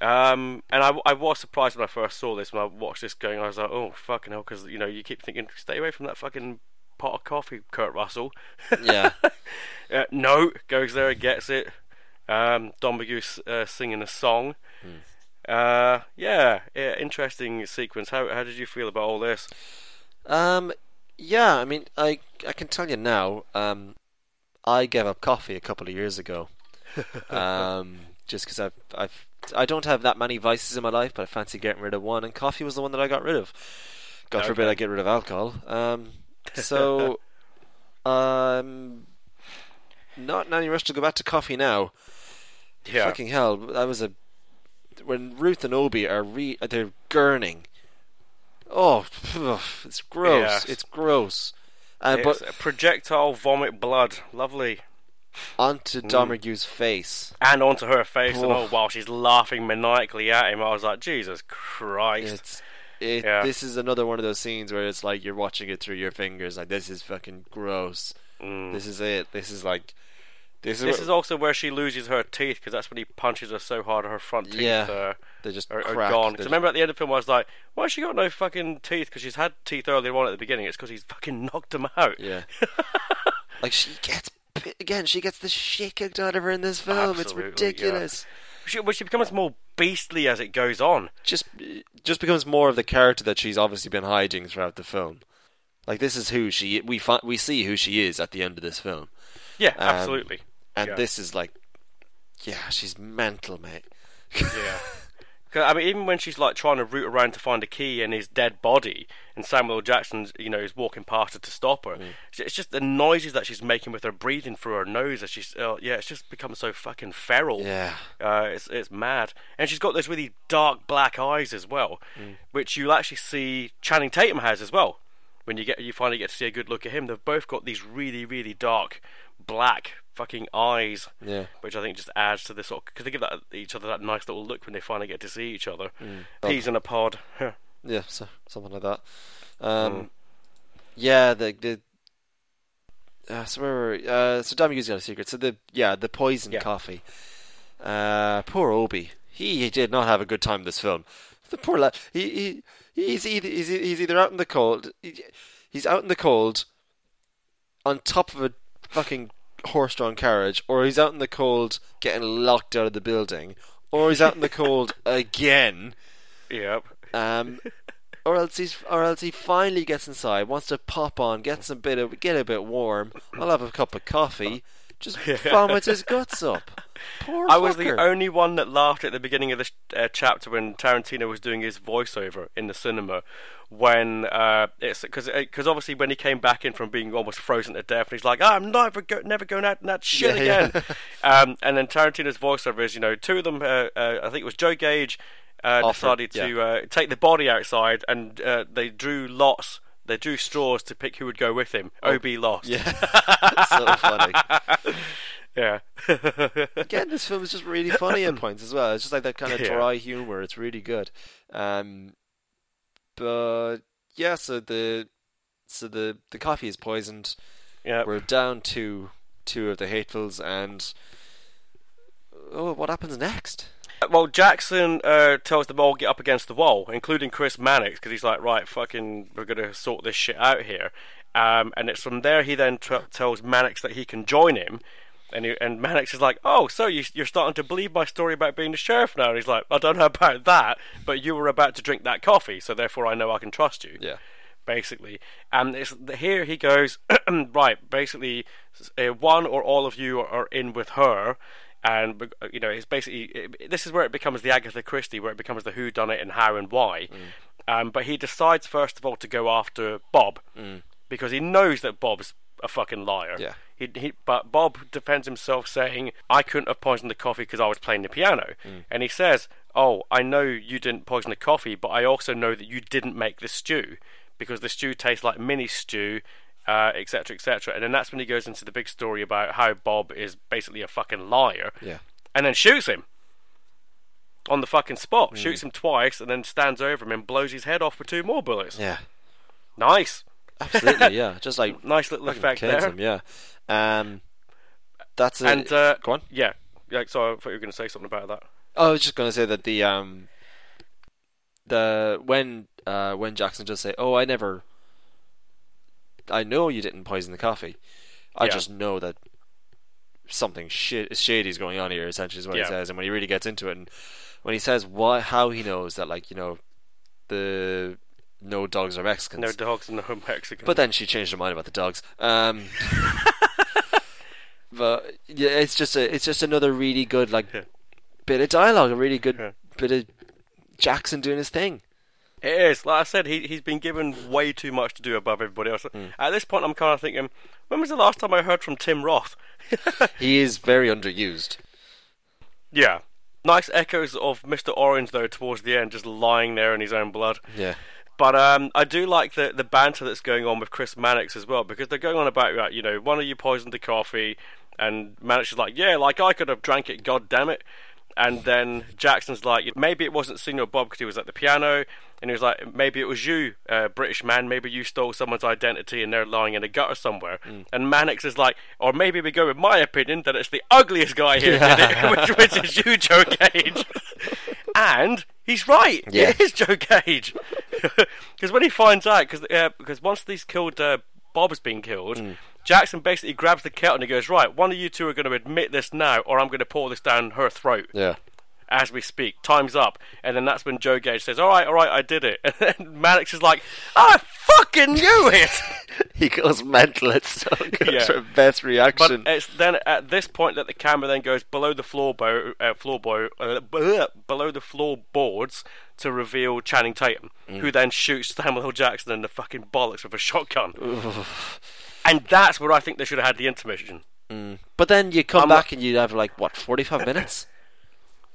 Um, and I, I was surprised when I first saw this when I watched this going. I was like, oh fucking hell, because you know you keep thinking, stay away from that fucking pot of coffee, Kurt Russell. Yeah. uh, no, goes there and gets it. Um, Don uh, singing a song. Hmm. Uh, yeah, yeah, interesting sequence. How how did you feel about all this? Um, yeah, I mean, I I can tell you now. Um, I gave up coffee a couple of years ago. um, just because I've I've I don't have that many vices in my life, but I fancy getting rid of one, and coffee was the one that I got rid of. God forbid I get rid of alcohol. Um, so, um, not in any rush to go back to coffee now. Yeah, Fucking hell, that was a when Ruth and O.B. are re they're gurning. Oh, it's gross. It's gross. Uh, it's but projectile vomit blood, lovely, onto Mm. Domergue's face. and onto her face, and Oh. all while she's laughing maniacally at him. I was like, Jesus Christ! It's it. Yeah. This is another one of those scenes where it's like you're watching it through your fingers. Like this is fucking gross. Mm. This is it. This is like this is. This what- is also where she loses her teeth because that's when he punches her so hard her front teeth Yeah. uh, they just are, are gone. They're Because remember at the end of the film, I was like, "Why has she got no fucking teeth?" Because she's had teeth earlier on at the beginning. It's because he's fucking knocked them out. Yeah. like she gets again. She gets the shit kicked out of her in this film. it's Absolutely, yeah. ridiculous. She, well, she becomes more beastly as it goes on. Just just becomes more of the character that she's obviously been hiding throughout the film. Like this is who she we fi- we see who she is at the end of this film, Yeah, Um, absolutely. and Yeah. this is like, yeah, she's mental, mate. Yeah. I mean, even when she's like trying to root around to find a key in his dead body, and Samuel L. Jackson, you know, is walking past her to stop her. It's just the noises that she's making with her breathing through her nose. As she's, uh, yeah, it's just become so fucking feral. Yeah. Uh, it's it's mad, and she's got those really dark black eyes as well, which you'll actually see Channing Tatum has as well. When you get you finally get to see a good look at him, they've both got these really really dark black fucking eyes, Yeah. which I think just adds to this sort because they give that each other that nice little look when they finally get to see each other. Mm. Peas in a pod. Yeah, so, something like that. Um, Mm. Yeah, the the. Uh, so where? Uh, so Domergue got a secret. So the yeah the poison Yeah. coffee. Uh, poor Obi. He, did not have a good time in this film. The poor lad. He, he he's either he's, he's either out in the cold. He, he's out in the cold. On top of a fucking horse-drawn carriage, or he's out in the cold getting locked out of the building, or he's out in the cold again. yep. Um, or else he's, or else he finally gets inside, wants to pop on, get some bit of, get a bit warm. I'll have a cup of coffee. Just vomits his guts up. Poor I was the only one that laughed at the beginning of this uh, chapter when Tarantino was doing his voiceover in the cinema. When uh, it's because because obviously when he came back in from being almost frozen to death, and he's like, I'm never go- never going out in that shit Yeah, yeah. again. um, and then Tarantino's voiceover is, you know, two of them. Uh, uh, I think it was Joe Gage uh, decided to uh, take the body outside, and uh, they drew lots. They drew straws to pick who would go with him. Ob lost. Oh. Yeah, so funny. yeah. Again, this film is just really funny at points as well. It's just like that kind of Yeah. dry humor. It's really good. Um, but yeah, so the so the the coffee is poisoned. yeah. We're down to two of the hatefuls, and oh, what happens next? Well, Jackson uh, tells them all get up against the wall, including Chris Mannix, because he's like, right, fucking, we're gonna sort this shit out here. Um, and it's from there he then t- tells Mannix that he can join him, and he, and Mannix is like, oh, so you, you're starting to believe my story about being the sheriff now? And he's like, I don't know about that, but you were about to drink that coffee, so therefore I know I can trust you Yeah. basically. And it's, here he goes, right, basically, uh, one or all of you are, are in with her. And uh, you know, it's basically it, this is where it becomes the Agatha Christie, where it becomes the who done it and how and why. Um, but he decides first of all to go after Bob because he knows that Bob's a fucking liar. Yeah. He, he, but Bob defends himself saying, I couldn't have poisoned the coffee because I was playing the piano. And he says, Oh, I know you didn't poison the coffee, but I also know that you didn't make the stew because the stew tastes like mini stew, uh, etc., etc. And then that's when he goes into the big story about how Bob is basically a fucking liar Yeah. and then shoots him on the fucking spot. Shoots him twice and then stands over him and blows his head off with two more bullets. Yeah. Nice. Absolutely. Yeah. Just like Nice little effect there. Yeah. Um, that's it. And uh, Go on. Yeah, yeah. So I thought you were going to say something about that. Oh, I was just going to say that the um the when uh when Jackson does say, "Oh, I never I know you didn't poison the coffee. I Yeah. just know that something shit shady is going on here." Essentially, is what Yeah. he says. And when he really gets into it, and when he says why how he knows that, like you know, the no dogs are Mexicans. No dogs and no Mexicans. But then she changed her mind about the dogs. Um, but yeah, it's just a, it's just another really good like Yeah. bit of dialogue, a really good Yeah. bit of Jackson doing his thing. It is. Like I said, he he's been given way too much to do above everybody else. Hmm. At this point, I'm kind of thinking, when was the last time I heard from Tim Roth? He is very underused. yeah. Nice echoes of Mr. Orange though towards the end, just lying there in his own blood. Yeah, But um, I do like the the banter that's going on with Chris Mannix as well because they're going on about like, you know one of you poisoned the coffee, and Mannix is like yeah like I could have drank it god damn it, and then Jackson's like maybe it wasn't Señor Bob because he was at the piano, and he was like maybe it was you uh, British man. Maybe you stole someone's identity and they're lying in a gutter somewhere, and Mannix is like or maybe we go with my opinion that it's the ugliest guy here did it, which, which is you Joe Gage. And he's right. Yeah. It is Joe Gage. Because when he finds out, because uh, because once these killed, uh, Bob's been killed. Hmm. Jackson basically grabs the kettle and he goes, "Right, one of you two are going to admit this now, or I'm going to pour this down her throat yeah, as we speak. Time's up." And then that's when Joe Gage says, "All right, all right, I did it." And then Mannix is like, "I fucking knew it." he goes mental. It's so good. Yeah. for best But reaction. it's then at this point that the camera then goes below the floorbo- uh, floorbo- uh, below the floorboards to reveal Channing Tatum, Mm. who then shoots Samuel L. Jackson in the fucking bollocks with a shotgun. and that's where I think they should have had the intermission. but then you come I'm back and you have like what forty five minutes.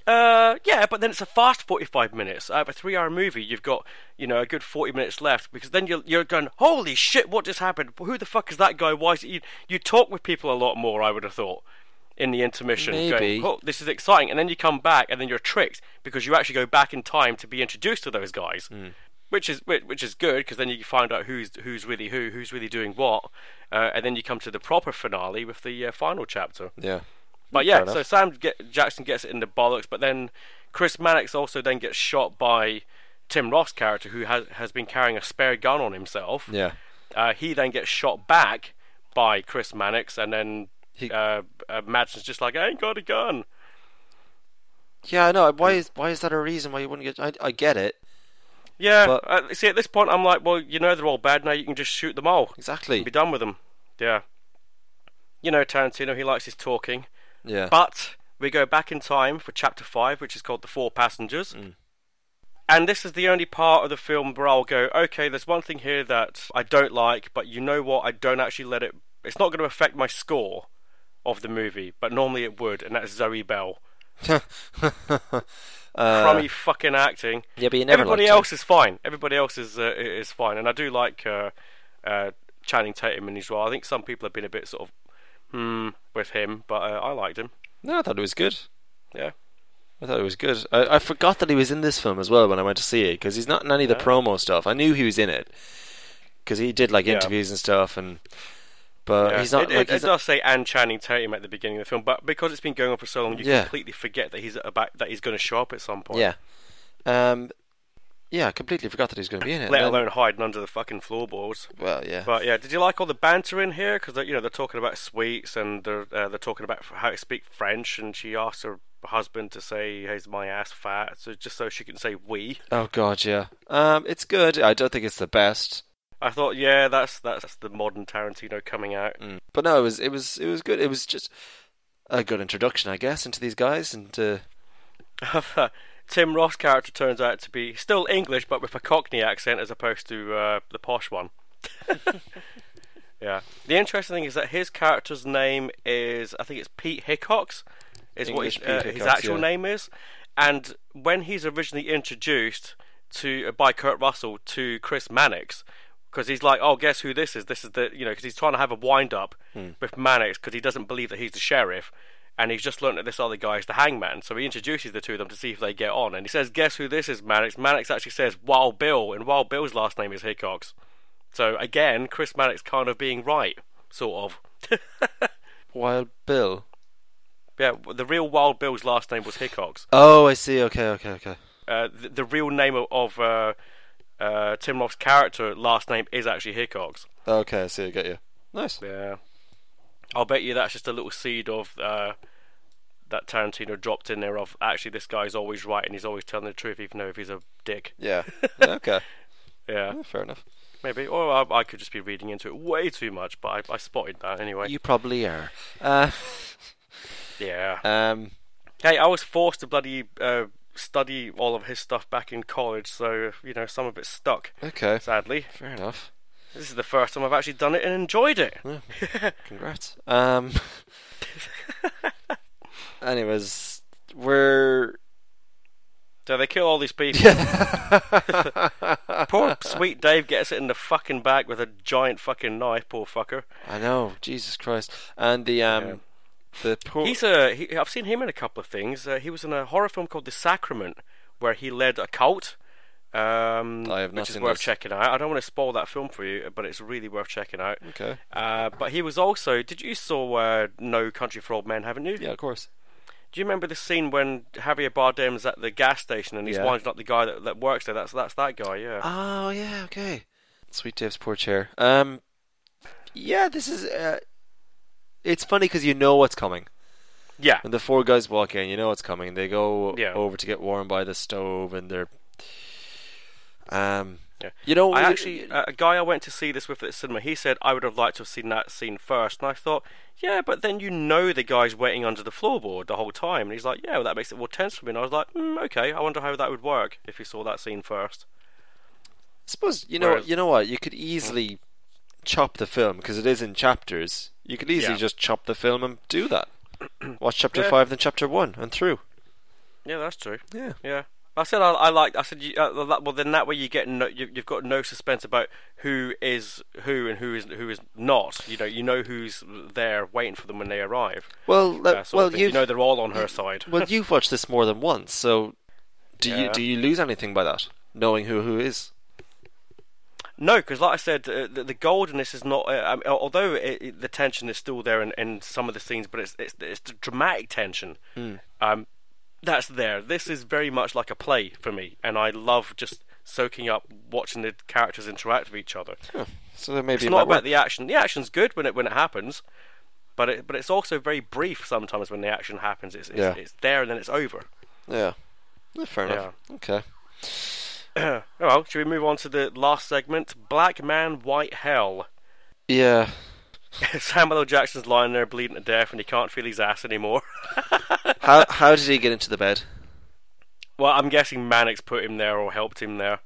Uh, yeah, but then it's a fast 45 minutes. Out of a three hour movie, you've got, you know, a good 40 minutes left because then you're, you're going, holy shit, what just happened? Who the fuck is that guy? Why is it? You, you talk with people a lot more, I would have thought, in the intermission. Maybe. Going, oh, this is exciting. And then you come back and then you're tricked because you actually go back in time to be introduced to those guys. Which is which which is good because then you find out who's who's really who, who's really doing what, uh, and then you come to the proper finale with the uh, final chapter. Yeah. But yeah, so. Sam get, Jackson gets it in the bollocks, but then Chris Mannix also then gets shot by Tim Roth's character, who has has been carrying a spare gun on himself. Yeah. Uh, he then gets shot back by Chris Mannix, and then He- uh, uh, Madsen's just like, "I ain't got a gun." Yeah, I know. Why is why is that a reason why you wouldn't get? I, I get it Yeah. But- uh, see, at this point, I'm like, well, you know, they're all bad now. You can just shoot them all. exactly. Be done with them. Yeah. You know, Tarantino, he likes his talking. Yeah. But we go back in time for chapter 5, which is called The Four Passengers. Mm. And this is the only part of the film where I'll go, okay, there's one thing here that I don't like, but you know what? I don't actually let it. It's not going to affect my score of the movie, but normally it would, and that's Zoe Bell. uh, Crummy fucking acting. yeah, but Everybody liked her. else is fine. Everybody else is uh, is fine, and I do like uh, uh, Channing Tatum in as well. I think some people have been a bit sort of hmm with him, but uh, I liked him. No, I thought it was good. Yeah. I thought it was good. I, I forgot that he was in this film as well when I went to see it because he's not in any of the Yeah. promo stuff. I knew he was in it because he did like Yeah. interviews and stuff, and but Yeah. he's not It, like it, he's it not, does say Anne Channing Tatum at the beginning of the film, but because it's been going on for so long, you completely forget that he's about that he's going to show up at some point. yeah, um, yeah. I completely forgot that he was going to be in it. Let alone hiding under the fucking floorboards. well, yeah, But yeah, did you like all the banter in here? Because you know they're talking about sweets and they're uh, they're talking about how to speak French, and she asks her husband to say, "Is my ass fat?" So just so she can say "we." oh god, yeah. Um, it's good. I don't think it's the best, I thought, yeah, that's that's the modern Tarantino coming out. mm. but no, it was it was it was good. It was just a good introduction, I guess, into these guys, and uh, Tim Roth's character turns out to be still English, but with a Cockney accent as opposed to uh, the posh one. yeah. The interesting thing is that his character's name is, I think it's Pete Hickox, is English what his, uh, Pete his actual yeah. name is. And when he's originally introduced to uh, by Kurt Russell to Chris Mannix, because he's like, oh, guess who this is? This is the, you know, because he's trying to have a wind up Hmm. with Mannix because he doesn't believe that he's the sheriff. And he's just learned that this other guy is the hangman, so he introduces the two of them to see if they get on. And he says, "Guess who this is, Mannix?" Mannix actually says, "Wild Bill," and Wild Bill's last name is Hickox. So again, Chris Mannix kind of being right, sort of. Wild Bill. Yeah, the real Wild Bill's last name was Hickox. Oh, I see. Okay, okay, okay. Uh, the, the real name of, of uh, uh, Tim Roth's character last name is actually Hickox. Okay, I see. I get you. Nice. Yeah, I'll bet you that's just a little seed of uh, that Tarantino dropped in there of actually this guy's always right and he's always telling the truth even though if he's a dick. Yeah. okay. Yeah, Yeah, fair enough. maybe. Or I, I could just be reading into it way too much, but I, I spotted that anyway. You probably are. Uh, Yeah. um. Hey, I was forced to bloody uh, study all of his stuff back in college, so you know some of it's stuck. Okay. Sadly, Fair enough. This is the first time I've actually done it and enjoyed it. Congrats. Um. anyways, we're. So they kill all these people. Poor sweet Dave gets it in the fucking back with a giant fucking knife. Poor fucker. I know. Jesus Christ. And the um. Yeah. The poor. He's a. He, I've seen him in a couple of things. Uh, he was in a horror film called The Sacrament, where he led a cult. Um, I have not which is worth this. checking out. I don't want to spoil that film for you, but it's really worth checking out. Okay. Uh, but he was also. Did you saw uh, No Country for Old Men? Haven't you? Yeah, of course. Do you remember the scene when Javier Bardem's at the gas station and he's Yeah. winding up the guy that, that works there? That's that's that guy. Yeah. Oh yeah. Okay. Sweet Dave's poor chair. Um. Yeah, this is. Uh, it's funny because you know what's coming. yeah. When the four guys walk in, you know what's coming. They go Yeah. over to get warm by the stove, and they're. Um. Yeah. You know, I actually, uh, a guy I went to see this with at the cinema, he said I would have liked to have seen that scene first, and I thought, yeah, but then you know the guy's waiting under the floorboard the whole time, and he's like, yeah, well, that makes it more tense for me. And I was like, mm, okay, I wonder how that would work if he saw that scene first. I suppose you know. Whereas- You know what? You could easily chop the film because it is in chapters. You could easily Yeah. just chop the film and do that. Watch chapter Yeah. five, then chapter one, and through. Yeah, that's true. Yeah. Yeah. I said I, I like. I said you, uh, that, well. Then that way you get no. You, you've got no suspense about who is who and who is who is not. You know. You know who's there waiting for them when they arrive. Well, Uh, well, you know they're all on her side. well, you've watched this more than once, so do you do you lose anything by that, knowing who who is? No, because like I said, uh, the, the gold in this is not. Uh, I mean, although it, it, the tension is still there in, in some of the scenes, but it's it's, it's the dramatic tension. Um, that's there. This is very much like a play for me, and I love just soaking up watching the characters interact with each other. So there maybe It's not about the action. The action's good when it when it happens, but it but it's also very brief sometimes when the action happens. It's it's, Yeah. it's there and then it's over. yeah. Yeah, Fair enough. Okay. oh, well, should we move on to the last segment? Black Man, White Hell. Yeah. Samuel L. Jackson's lying there bleeding to death, and he can't feel his ass anymore. how how did he get into the bed? well, I'm guessing Mannix put him there or helped him there,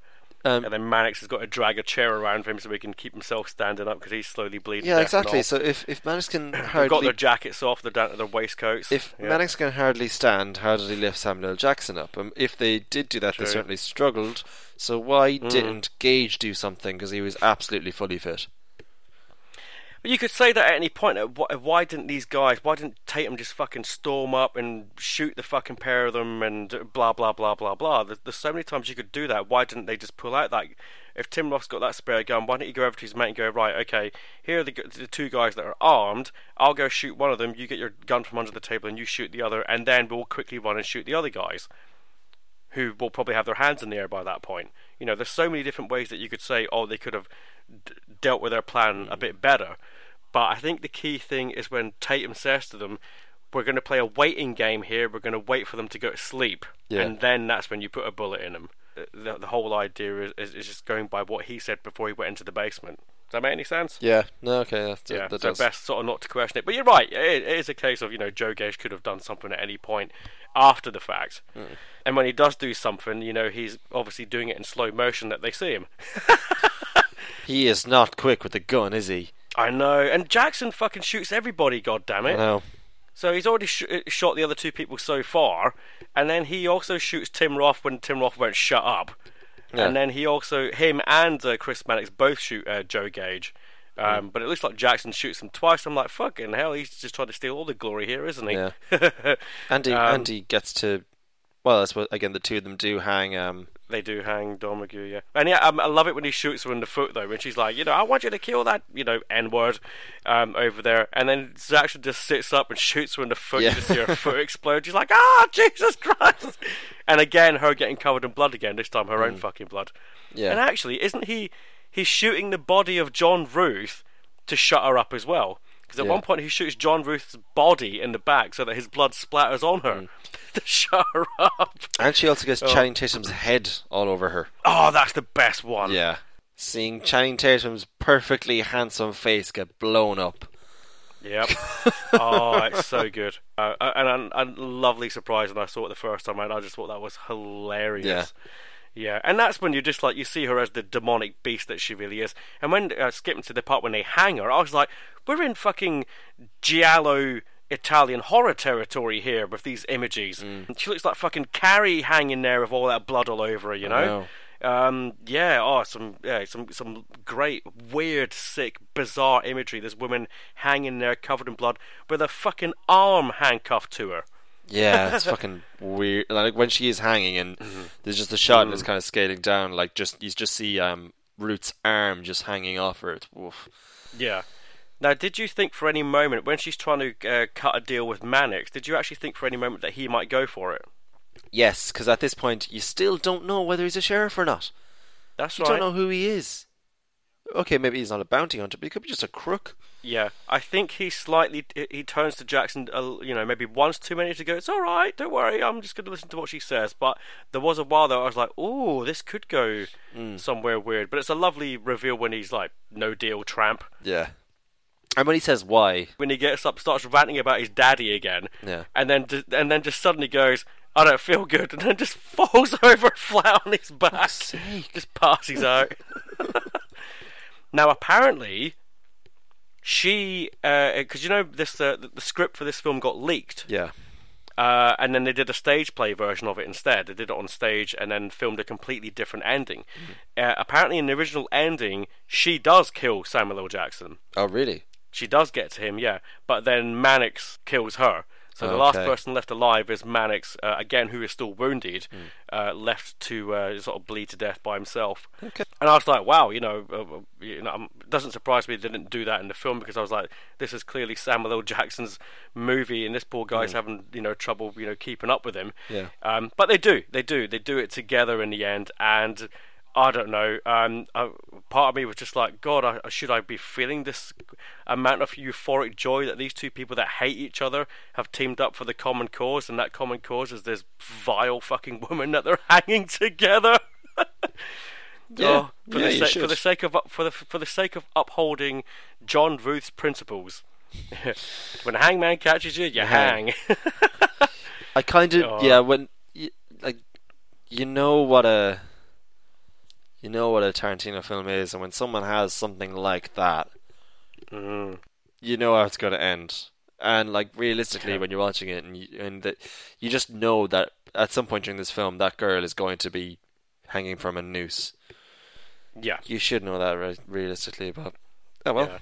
Um, and then Mannix has got to drag a chair around for him so he can keep himself standing up because he's slowly bleeding. yeah, death exactly. So if if Mannix can. They've got their jackets off, they're down to their waistcoats. if yeah. Mannix can hardly stand, how did he lift Samuel L. Jackson up? Um, if they did do that, True. they certainly struggled. So why Mm. didn't Gage do something? Because he was absolutely fully fit. But you could say that at any point. Uh, uh, Why didn't these guys? Why didn't Tatum just fucking storm up and shoot the fucking pair of them and uh, blah blah blah blah blah? There's, there's so many times you could do that. Why didn't they just pull out that? If Tim Roth's got that spare gun, why don't you go over to his mate and go right? Okay, here are the, the two guys that are armed. I'll go shoot one of them. You get your gun from under the table and you shoot the other, and then we'll quickly run and shoot the other guys who will probably have their hands in the air by that point. You know, there's so many different ways that you could say, oh, they could have d- dealt with their plan hmm. a bit better. But I think the key thing is when Tatum says to them, we're going to play a waiting game here. We're going to wait for them to go to sleep, Yeah. and then that's when you put a bullet in them. The, the whole idea is, is, is just going by what he said before he went into the basement. Does that make any sense? Yeah. No. Okay. That's, Yeah, that so does. best sort of not to question it. But you're right. It, it is a case of you know Joe Gage could have done something at any point after the fact, Hmm. and when he does do something, you know he's obviously doing it in slow motion that they see him. He is not quick with the gun, is he? I know, and Jackson fucking shoots everybody. God damn I it! know. So he's already sh- uh, shot the other two people so far, and then he also shoots Tim Roth when Tim Roth won't shut up, Yeah. and then he also him and uh, Chris Mannix both shoot uh, Joe Gage. Um, Hmm. But it looks like Jackson shoots him twice. I'm like, fucking hell, he's just trying to steal all the glory here, isn't he? Yeah. Andy Um, Andy gets to. Well, that's what again. The two of them do hang. Um. They do hang Domergue, yeah. And yeah, um, I love it when he shoots her in the foot, though, when she's like, you know, I want you to kill that, you know, N word um, over there. And then Jackson just sits up and shoots her in the foot. Yeah. You just see her foot explode. She's like, ah, Jesus Christ. And again, her getting covered in blood again, this time her own fucking blood. Yeah. And actually, isn't he, he's shooting the body of John Ruth to shut her up as well? Because at Yeah. one point he shoots John Ruth's body in the back so that his blood splatters on her Mm. Shut her up. And she also gets Oh. Channing Tatum's head all over her. Oh, that's the best one. Yeah. Seeing Channing Tatum's perfectly handsome face get blown up. Yep. oh, it's so good. Uh, and a lovely surprise when I saw it the first time around. I just thought that was hilarious. Yeah. Yeah, and that's when you just like you see her as the demonic beast that she really is. And when uh, skipping to the part when they hang her, I was like, we're in fucking giallo Italian horror territory here with these images. Mm. She looks like fucking Carrie hanging there with all that blood all over her. You know. Um, yeah, oh, some yeah, some some great, weird, sick, bizarre imagery. This woman hanging there, covered in blood, with a fucking arm handcuffed to her. Yeah, it's fucking weird. Like when she is hanging, and there's just a shot, and it's Mm. kind of scaling down. Like just you just see um Ruth's arm just hanging off her. It's woof. Yeah. Now, did you think for any moment when she's trying to uh, cut a deal with Mannix, did you actually think for any moment that he might go for it? Yes, because at this point you still don't know whether he's a sheriff or not. That's You right. You don't know who he is. Okay, maybe he's not a bounty hunter, but he could be just a crook. Yeah, I think he slightly he turns to Jackson, uh, you know, maybe once too many to go. It's all right, don't worry. I'm just going to listen to what she says. But there was a while though I was like, oh, this could go somewhere weird. But it's a lovely reveal when he's like, no deal, tramp. Yeah. And when he says why, When he gets up, starts ranting about his daddy again, Yeah. and then and then just suddenly goes, I don't feel good, and then just falls over flat on his back, just passes out. now apparently, she because you know this uh, the, script for this film got leaked. yeah, Uh, and then they did a stage play version of it instead. They did it on stage and then filmed a completely different ending. Uh, apparently, in the original ending, she does kill Samuel L. Jackson. Oh, really? She does get to him, yeah. But then Mannix kills her. So the last person left alive is Mannix, uh, again, who is still wounded, uh, left to uh, sort of bleed to death by himself. Okay. And I was like, wow, you know, uh, you know, um, it doesn't surprise me they didn't do that in the film because I was like, this is clearly Samuel L. Jackson's movie, and this poor guy's having you know trouble, you know, keeping up with him. Yeah. Um, but they do, they do, they do it together in the end, and I don't know. Um, uh, part of me was just like, God, I, should I be feeling this amount of euphoric joy that these two people that hate each other have teamed up for the common cause, and that common cause is this vile fucking woman that they're hanging together. Yeah. Oh, for, Yeah, the sa- for the sake of for the for the sake of upholding John Ruth's principles. when a hangman catches you, you hang. I kind of Oh. yeah when like you know what a you know what a Tarantino film is, and when someone has something like that, mm. you know how it's going to end. And like realistically, Yeah. when you're watching it, and you, and that you just know that at some point during this film, that girl is going to be hanging from a noose. Yeah. You should know that re- realistically, but oh well. Yeah.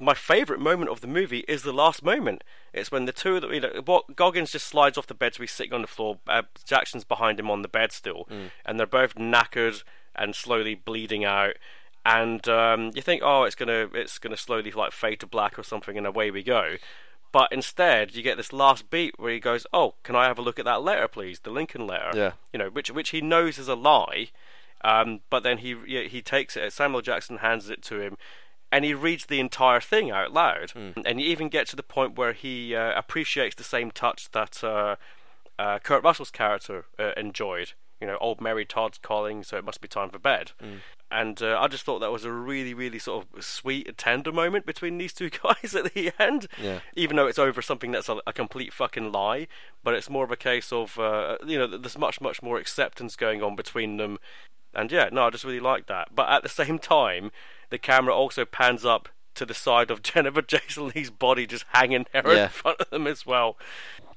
My favourite moment of the movie is the last moment. It's when the two of them, you know, Goggins just slides off the bed to be sitting on the floor. Uh, Jackson's behind him on the bed still, and they're both knackered and slowly bleeding out. And um, you think, oh, it's gonna, it's gonna slowly like fade to black or something, and away we go. But instead, you get this last beat where he goes, "Oh, can I have a look at that letter, please? The Lincoln letter." Yeah. You know, which which he knows is a lie, um, but then he he takes it. Samuel Jackson hands it to him, and he reads the entire thing out loud. And you even get to the point where he uh, appreciates the same touch that uh, uh, Kurt Russell's character uh, enjoyed. You know, old Mary Todd's calling, so it must be time for bed. And uh, I just thought that was a really, really sort of sweet and tender moment between these two guys at the end. Yeah. Even though it's over something that's a, a complete fucking lie, but it's more of a case of uh, you know, there's much, much more acceptance going on between them. And yeah, no, I just really like that. But at the same time, the camera also pans up to the side of Jennifer Jason Lee's body just hanging there Yeah. in front of them as well.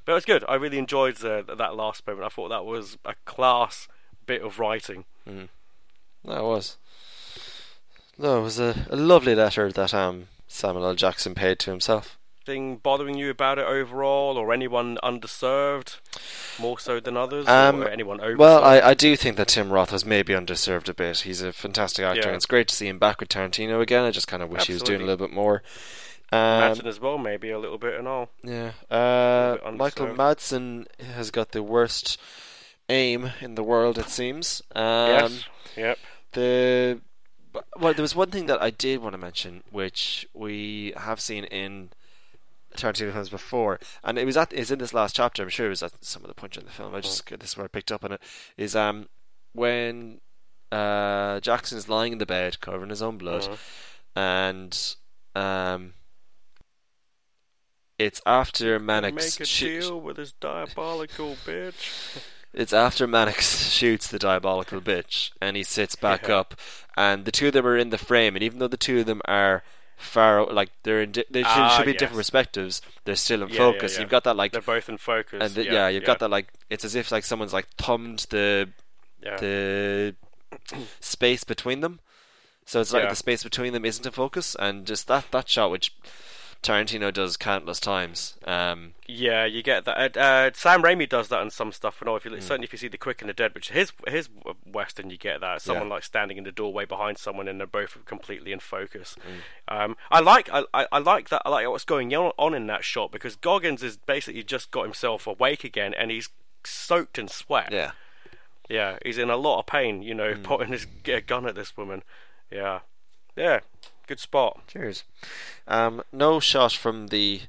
But it was good. I really enjoyed uh, that last moment. I thought that was a class bit of writing. That was. No, it was a, a lovely letter that um Samuel L. Jackson paid to himself. Thing bothering you about it overall, or anyone underserved more so than others, Um, or anyone over? Well, I, I do think that Tim Roth was maybe underserved a bit. He's a fantastic actor, Yeah. and it's great to see him back with Tarantino again. I just kind of wish he was doing a little bit more. Um, Madsen as well, maybe a little bit and all. yeah, uh, Michael. Madsen has got the worst aim in the world, it seems. Um, yes. Yep. The well, there was one thing that I did want to mention, which we have seen in Tarantino films before, and it was at is in this last chapter. I'm sure it was at some of the points in the film. I just this is where I picked up on it. Is um when uh is lying in the bed, covering his own blood, Mhm. and um it's after Mannix Make a shoo- deal with his diabolical bitch. It's after Mannix shoots the diabolical bitch, and he sits back Yeah. up, and the two of them are in the frame, and even though the two of them are far, like they're in, di- they should, Ah, should be yes. different perspectives, they're still in Yeah, yeah, focus. yeah. You've got that like, They're both in focus. and the, yeah, yeah, you've got that like, it's as if like someone's like thumbed the Yeah. the space between them, so it's like Yeah. the space between them isn't in focus, and just that that shot which Tarantino does countless times. Um, Yeah, you get that. Uh, uh, Sam Raimi does that in some stuff. And all, if you Hmm. certainly if you see the Quick and the Dead, which his his western, you get that. Someone Yeah. like standing in the doorway behind someone, and they're both completely in focus. Hmm. Um, I like I, I, like that. I like what's going on, in that shot because Goggins has basically just got himself awake again, and he's soaked in sweat. yeah. Yeah, he's in a lot of pain. You know, Hmm. pointing his gun at this woman. Yeah, yeah, good spot. Cheers. Um, no shot from the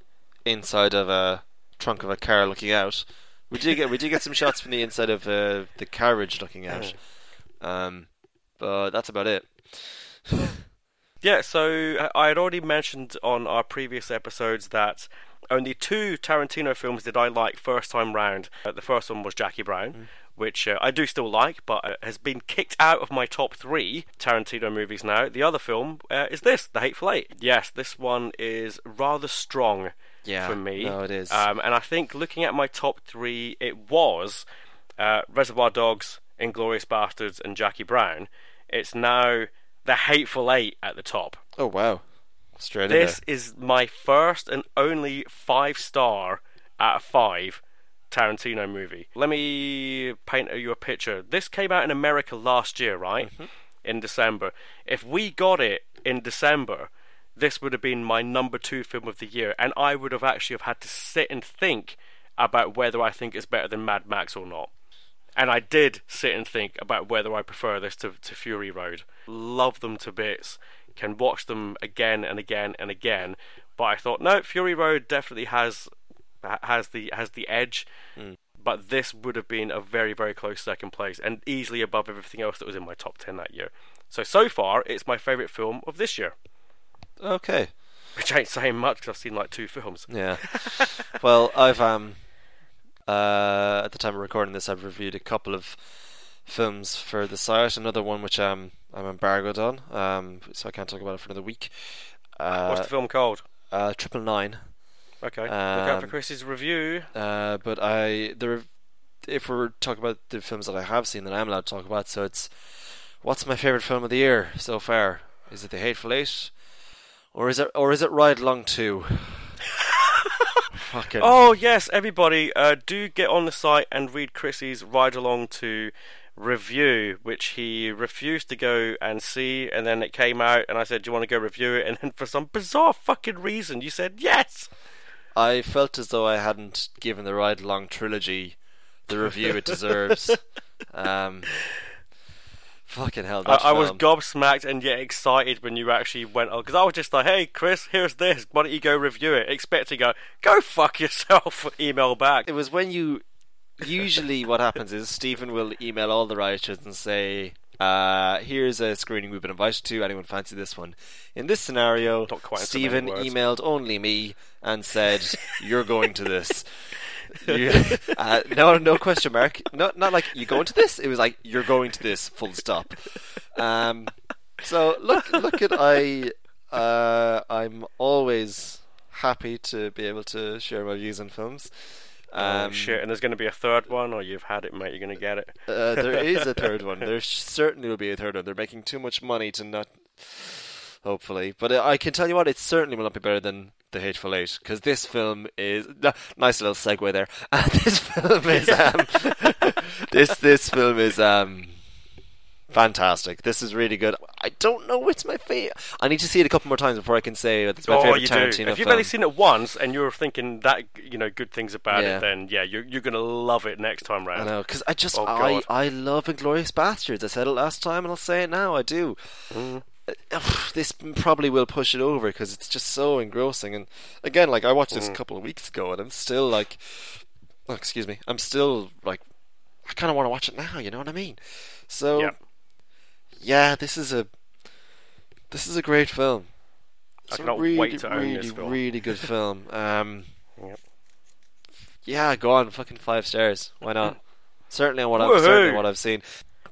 inside of a trunk of a car looking out. We did get we did get some shots from the inside of uh, the carriage looking out. Um, but that's about it. Yeah, so uh, I had already mentioned on our previous episodes that only two Tarantino films did I like first time round. Uh, the first one was Jackie Brown, which uh, I do still like, but uh, has been kicked out of my top three Tarantino movies now. The other film uh, is this, The Hateful Eight. Yes, this one is rather strong Yeah, for me. no, it is. Um, and I think looking at my top three, it was uh, Reservoir Dogs, Inglourious Basterds, and Jackie Brown. It's now the Hateful Eight at the top. oh wow, straight This is my first and only five star out of five Tarantino movie. Let me paint you a picture. This came out in America last year, right? Mm-hmm. In December. If we got it in December, this would have been my number two film of the year, and I would have actually have had to sit and think about whether I think it's better than Mad Max or not. And I did sit and think about whether I prefer this to, to Fury Road. Love them to bits. Can watch them again and again and again. But I thought, no, Fury Road definitely has ha- has the has the edge. But this would have been a very very close second place and easily above everything else that was in my top ten that year. So so far, it's my favorite film of this year. Okay, which ain't saying much because I've seen like two films. yeah. well, I've um, uh, at the time of recording this, I've reviewed a couple of films for the site. Another one which um, I'm embargoed on, um, so I can't talk about it for another week. Uh, What's the film called? uh, Triple Nine. Okay, look out for um, Chris's review. Uh, but I the rev- if we're talking about the films that I have seen that I'm allowed to talk about, so it's what's my favorite film of the year so far? Is it The Hateful Eight, or is it or is it Ride Along Two? Fucking Oh yes, everybody, uh, do get on the site and read Chrissy's ride along Two review, which he refused to go and see, and then it came out, and I said, "Do you want to go review it?" And then for some bizarre fucking reason, you said yes. I felt as though I hadn't given the Ride Along trilogy the review it deserves. um, fucking hell, I, I was gobsmacked and yet excited when you actually went on because I was just like, "Hey, Chris, here's this. Why don't you go review it?" Expecting go, "Go fuck yourself." Email back. It was when you. Usually, what happens is Steven will email all the writers and say, uh, "Here's a screening we've been invited to. Anyone fancy this one?" In this scenario, Steven emailed only me and said, "You're going to this." Uh, no, no question mark. Not not like you going to this. It was like you're going to this. Full stop. Um, so look, look at I. Uh, I'm always happy to be able to share my views on films. Oh Um, shit! And there's going to be a third one, or you've had it, mate. You're going to get it. uh, there is a third one. There certainly will be a third one. They're making too much money to not. Hopefully, but uh, I can tell you what, it certainly will not be better than The Hateful Eight because this film is no, nice little segue there. This film is um, this this film is um, fantastic. This is really good. I don't know which my favorite. I need to see it a couple more times before I can say it's my oh, favorite you do. Tarantino If you've film. only seen it once and you're thinking that you know good things about Yeah. it, then yeah, you're you're gonna love it next time I know, because I just Oh, I I love Inglourious Basterds. I said it last time, and I'll say it now. I do. Mm-hmm. Uh, This probably will push it over because it's just so engrossing. And again, like I watched Mm. this a couple of weeks ago, and I'm still like, oh, excuse me, I'm still like, I kind of want to watch it now. You know what I mean? So Yeah. Yeah, this is a this is a great film. I It's a cannot really, wait to own really, this film. really good film. Um, Yep. yeah, go on, fucking five stars. Why not? certainly on what I've certainly what I've seen.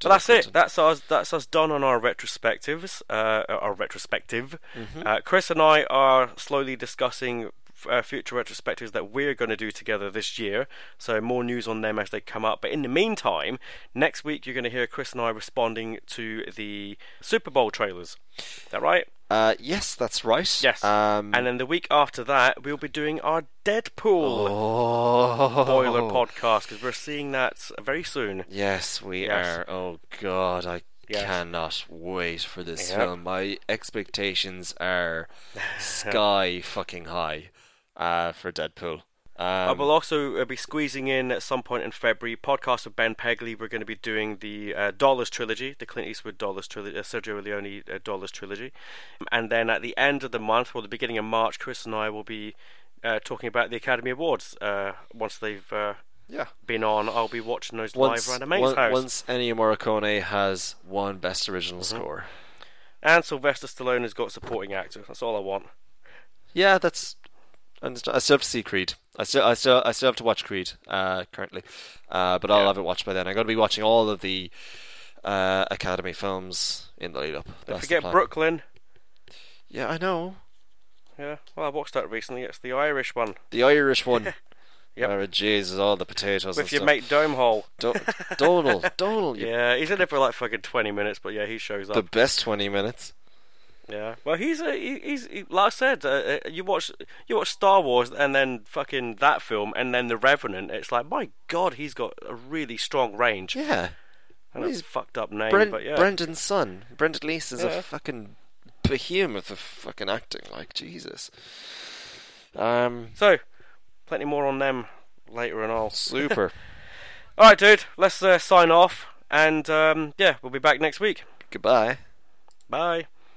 But that's it. That's us. That's us done on our retrospectives. Uh, our retrospective. Mm-hmm. Uh, Chris and I are slowly discussing uh, future retrospectives that we're going to do together this year. So more news on them as they come up. But in the meantime, next week you're going to hear Chris and I responding to the Super Bowl trailers. Is that right? Uh, yes, that's right. Yes. Um, And then the week after that, we'll be doing our Deadpool oh, spoiler podcast because we're seeing that very soon. Yes, we Yes. are. Oh God, I Yes. cannot wait for this Yep. film. My expectations are sky fucking high uh, for Deadpool. I Um, will also uh, be squeezing in at some point in February podcast with Ben Pegley. We're going to be doing the uh, Dollars trilogy, the Clint Eastwood Dollars trilogy, uh, Sergio Leone uh, Dollars trilogy, and then at the end of the month or the beginning of March, Chris and I will be uh, talking about the Academy Awards. Uh, once they've uh, yeah. been on, I'll be watching those Once, live around a mate's one- house. once Ennio Morricone has won Best Original Mm-hmm. Score. And Sylvester Stallone has got supporting actor. That's all I want. Yeah, that's. I still I still have to see Creed. I still, I still, I still have to watch Creed uh, currently, uh, but I'll Yeah. have it watched by then. I'm going to be watching all of the uh, Academy films in the lead up. Don't forget. Brooklyn. Yeah, I know. Yeah. Well, I watched that recently. It's the Irish one The Irish one. Yep. Oh, Jesus, all the potatoes with and your stuff. mate Domehole. Do- Donal, Donal, you Yeah, he's in it for like fucking twenty minutes, but yeah, he shows up. the best 20 minutes. Yeah. Well, he's a he, he's he, like I said. Uh, uh, you watch you watch Star Wars and then fucking that film and then The Revenant. It's like my god, he's got a really strong range. Yeah. and he's a fucked up name, Bren- but yeah. Brendan's son. Brendan Leese is Yeah. a fucking behemoth of fucking acting, like, Jesus. Um, So, plenty more on them later and all. super. All right, dude. Let's uh, sign off, and um, yeah, we'll be back next week. Goodbye. Bye.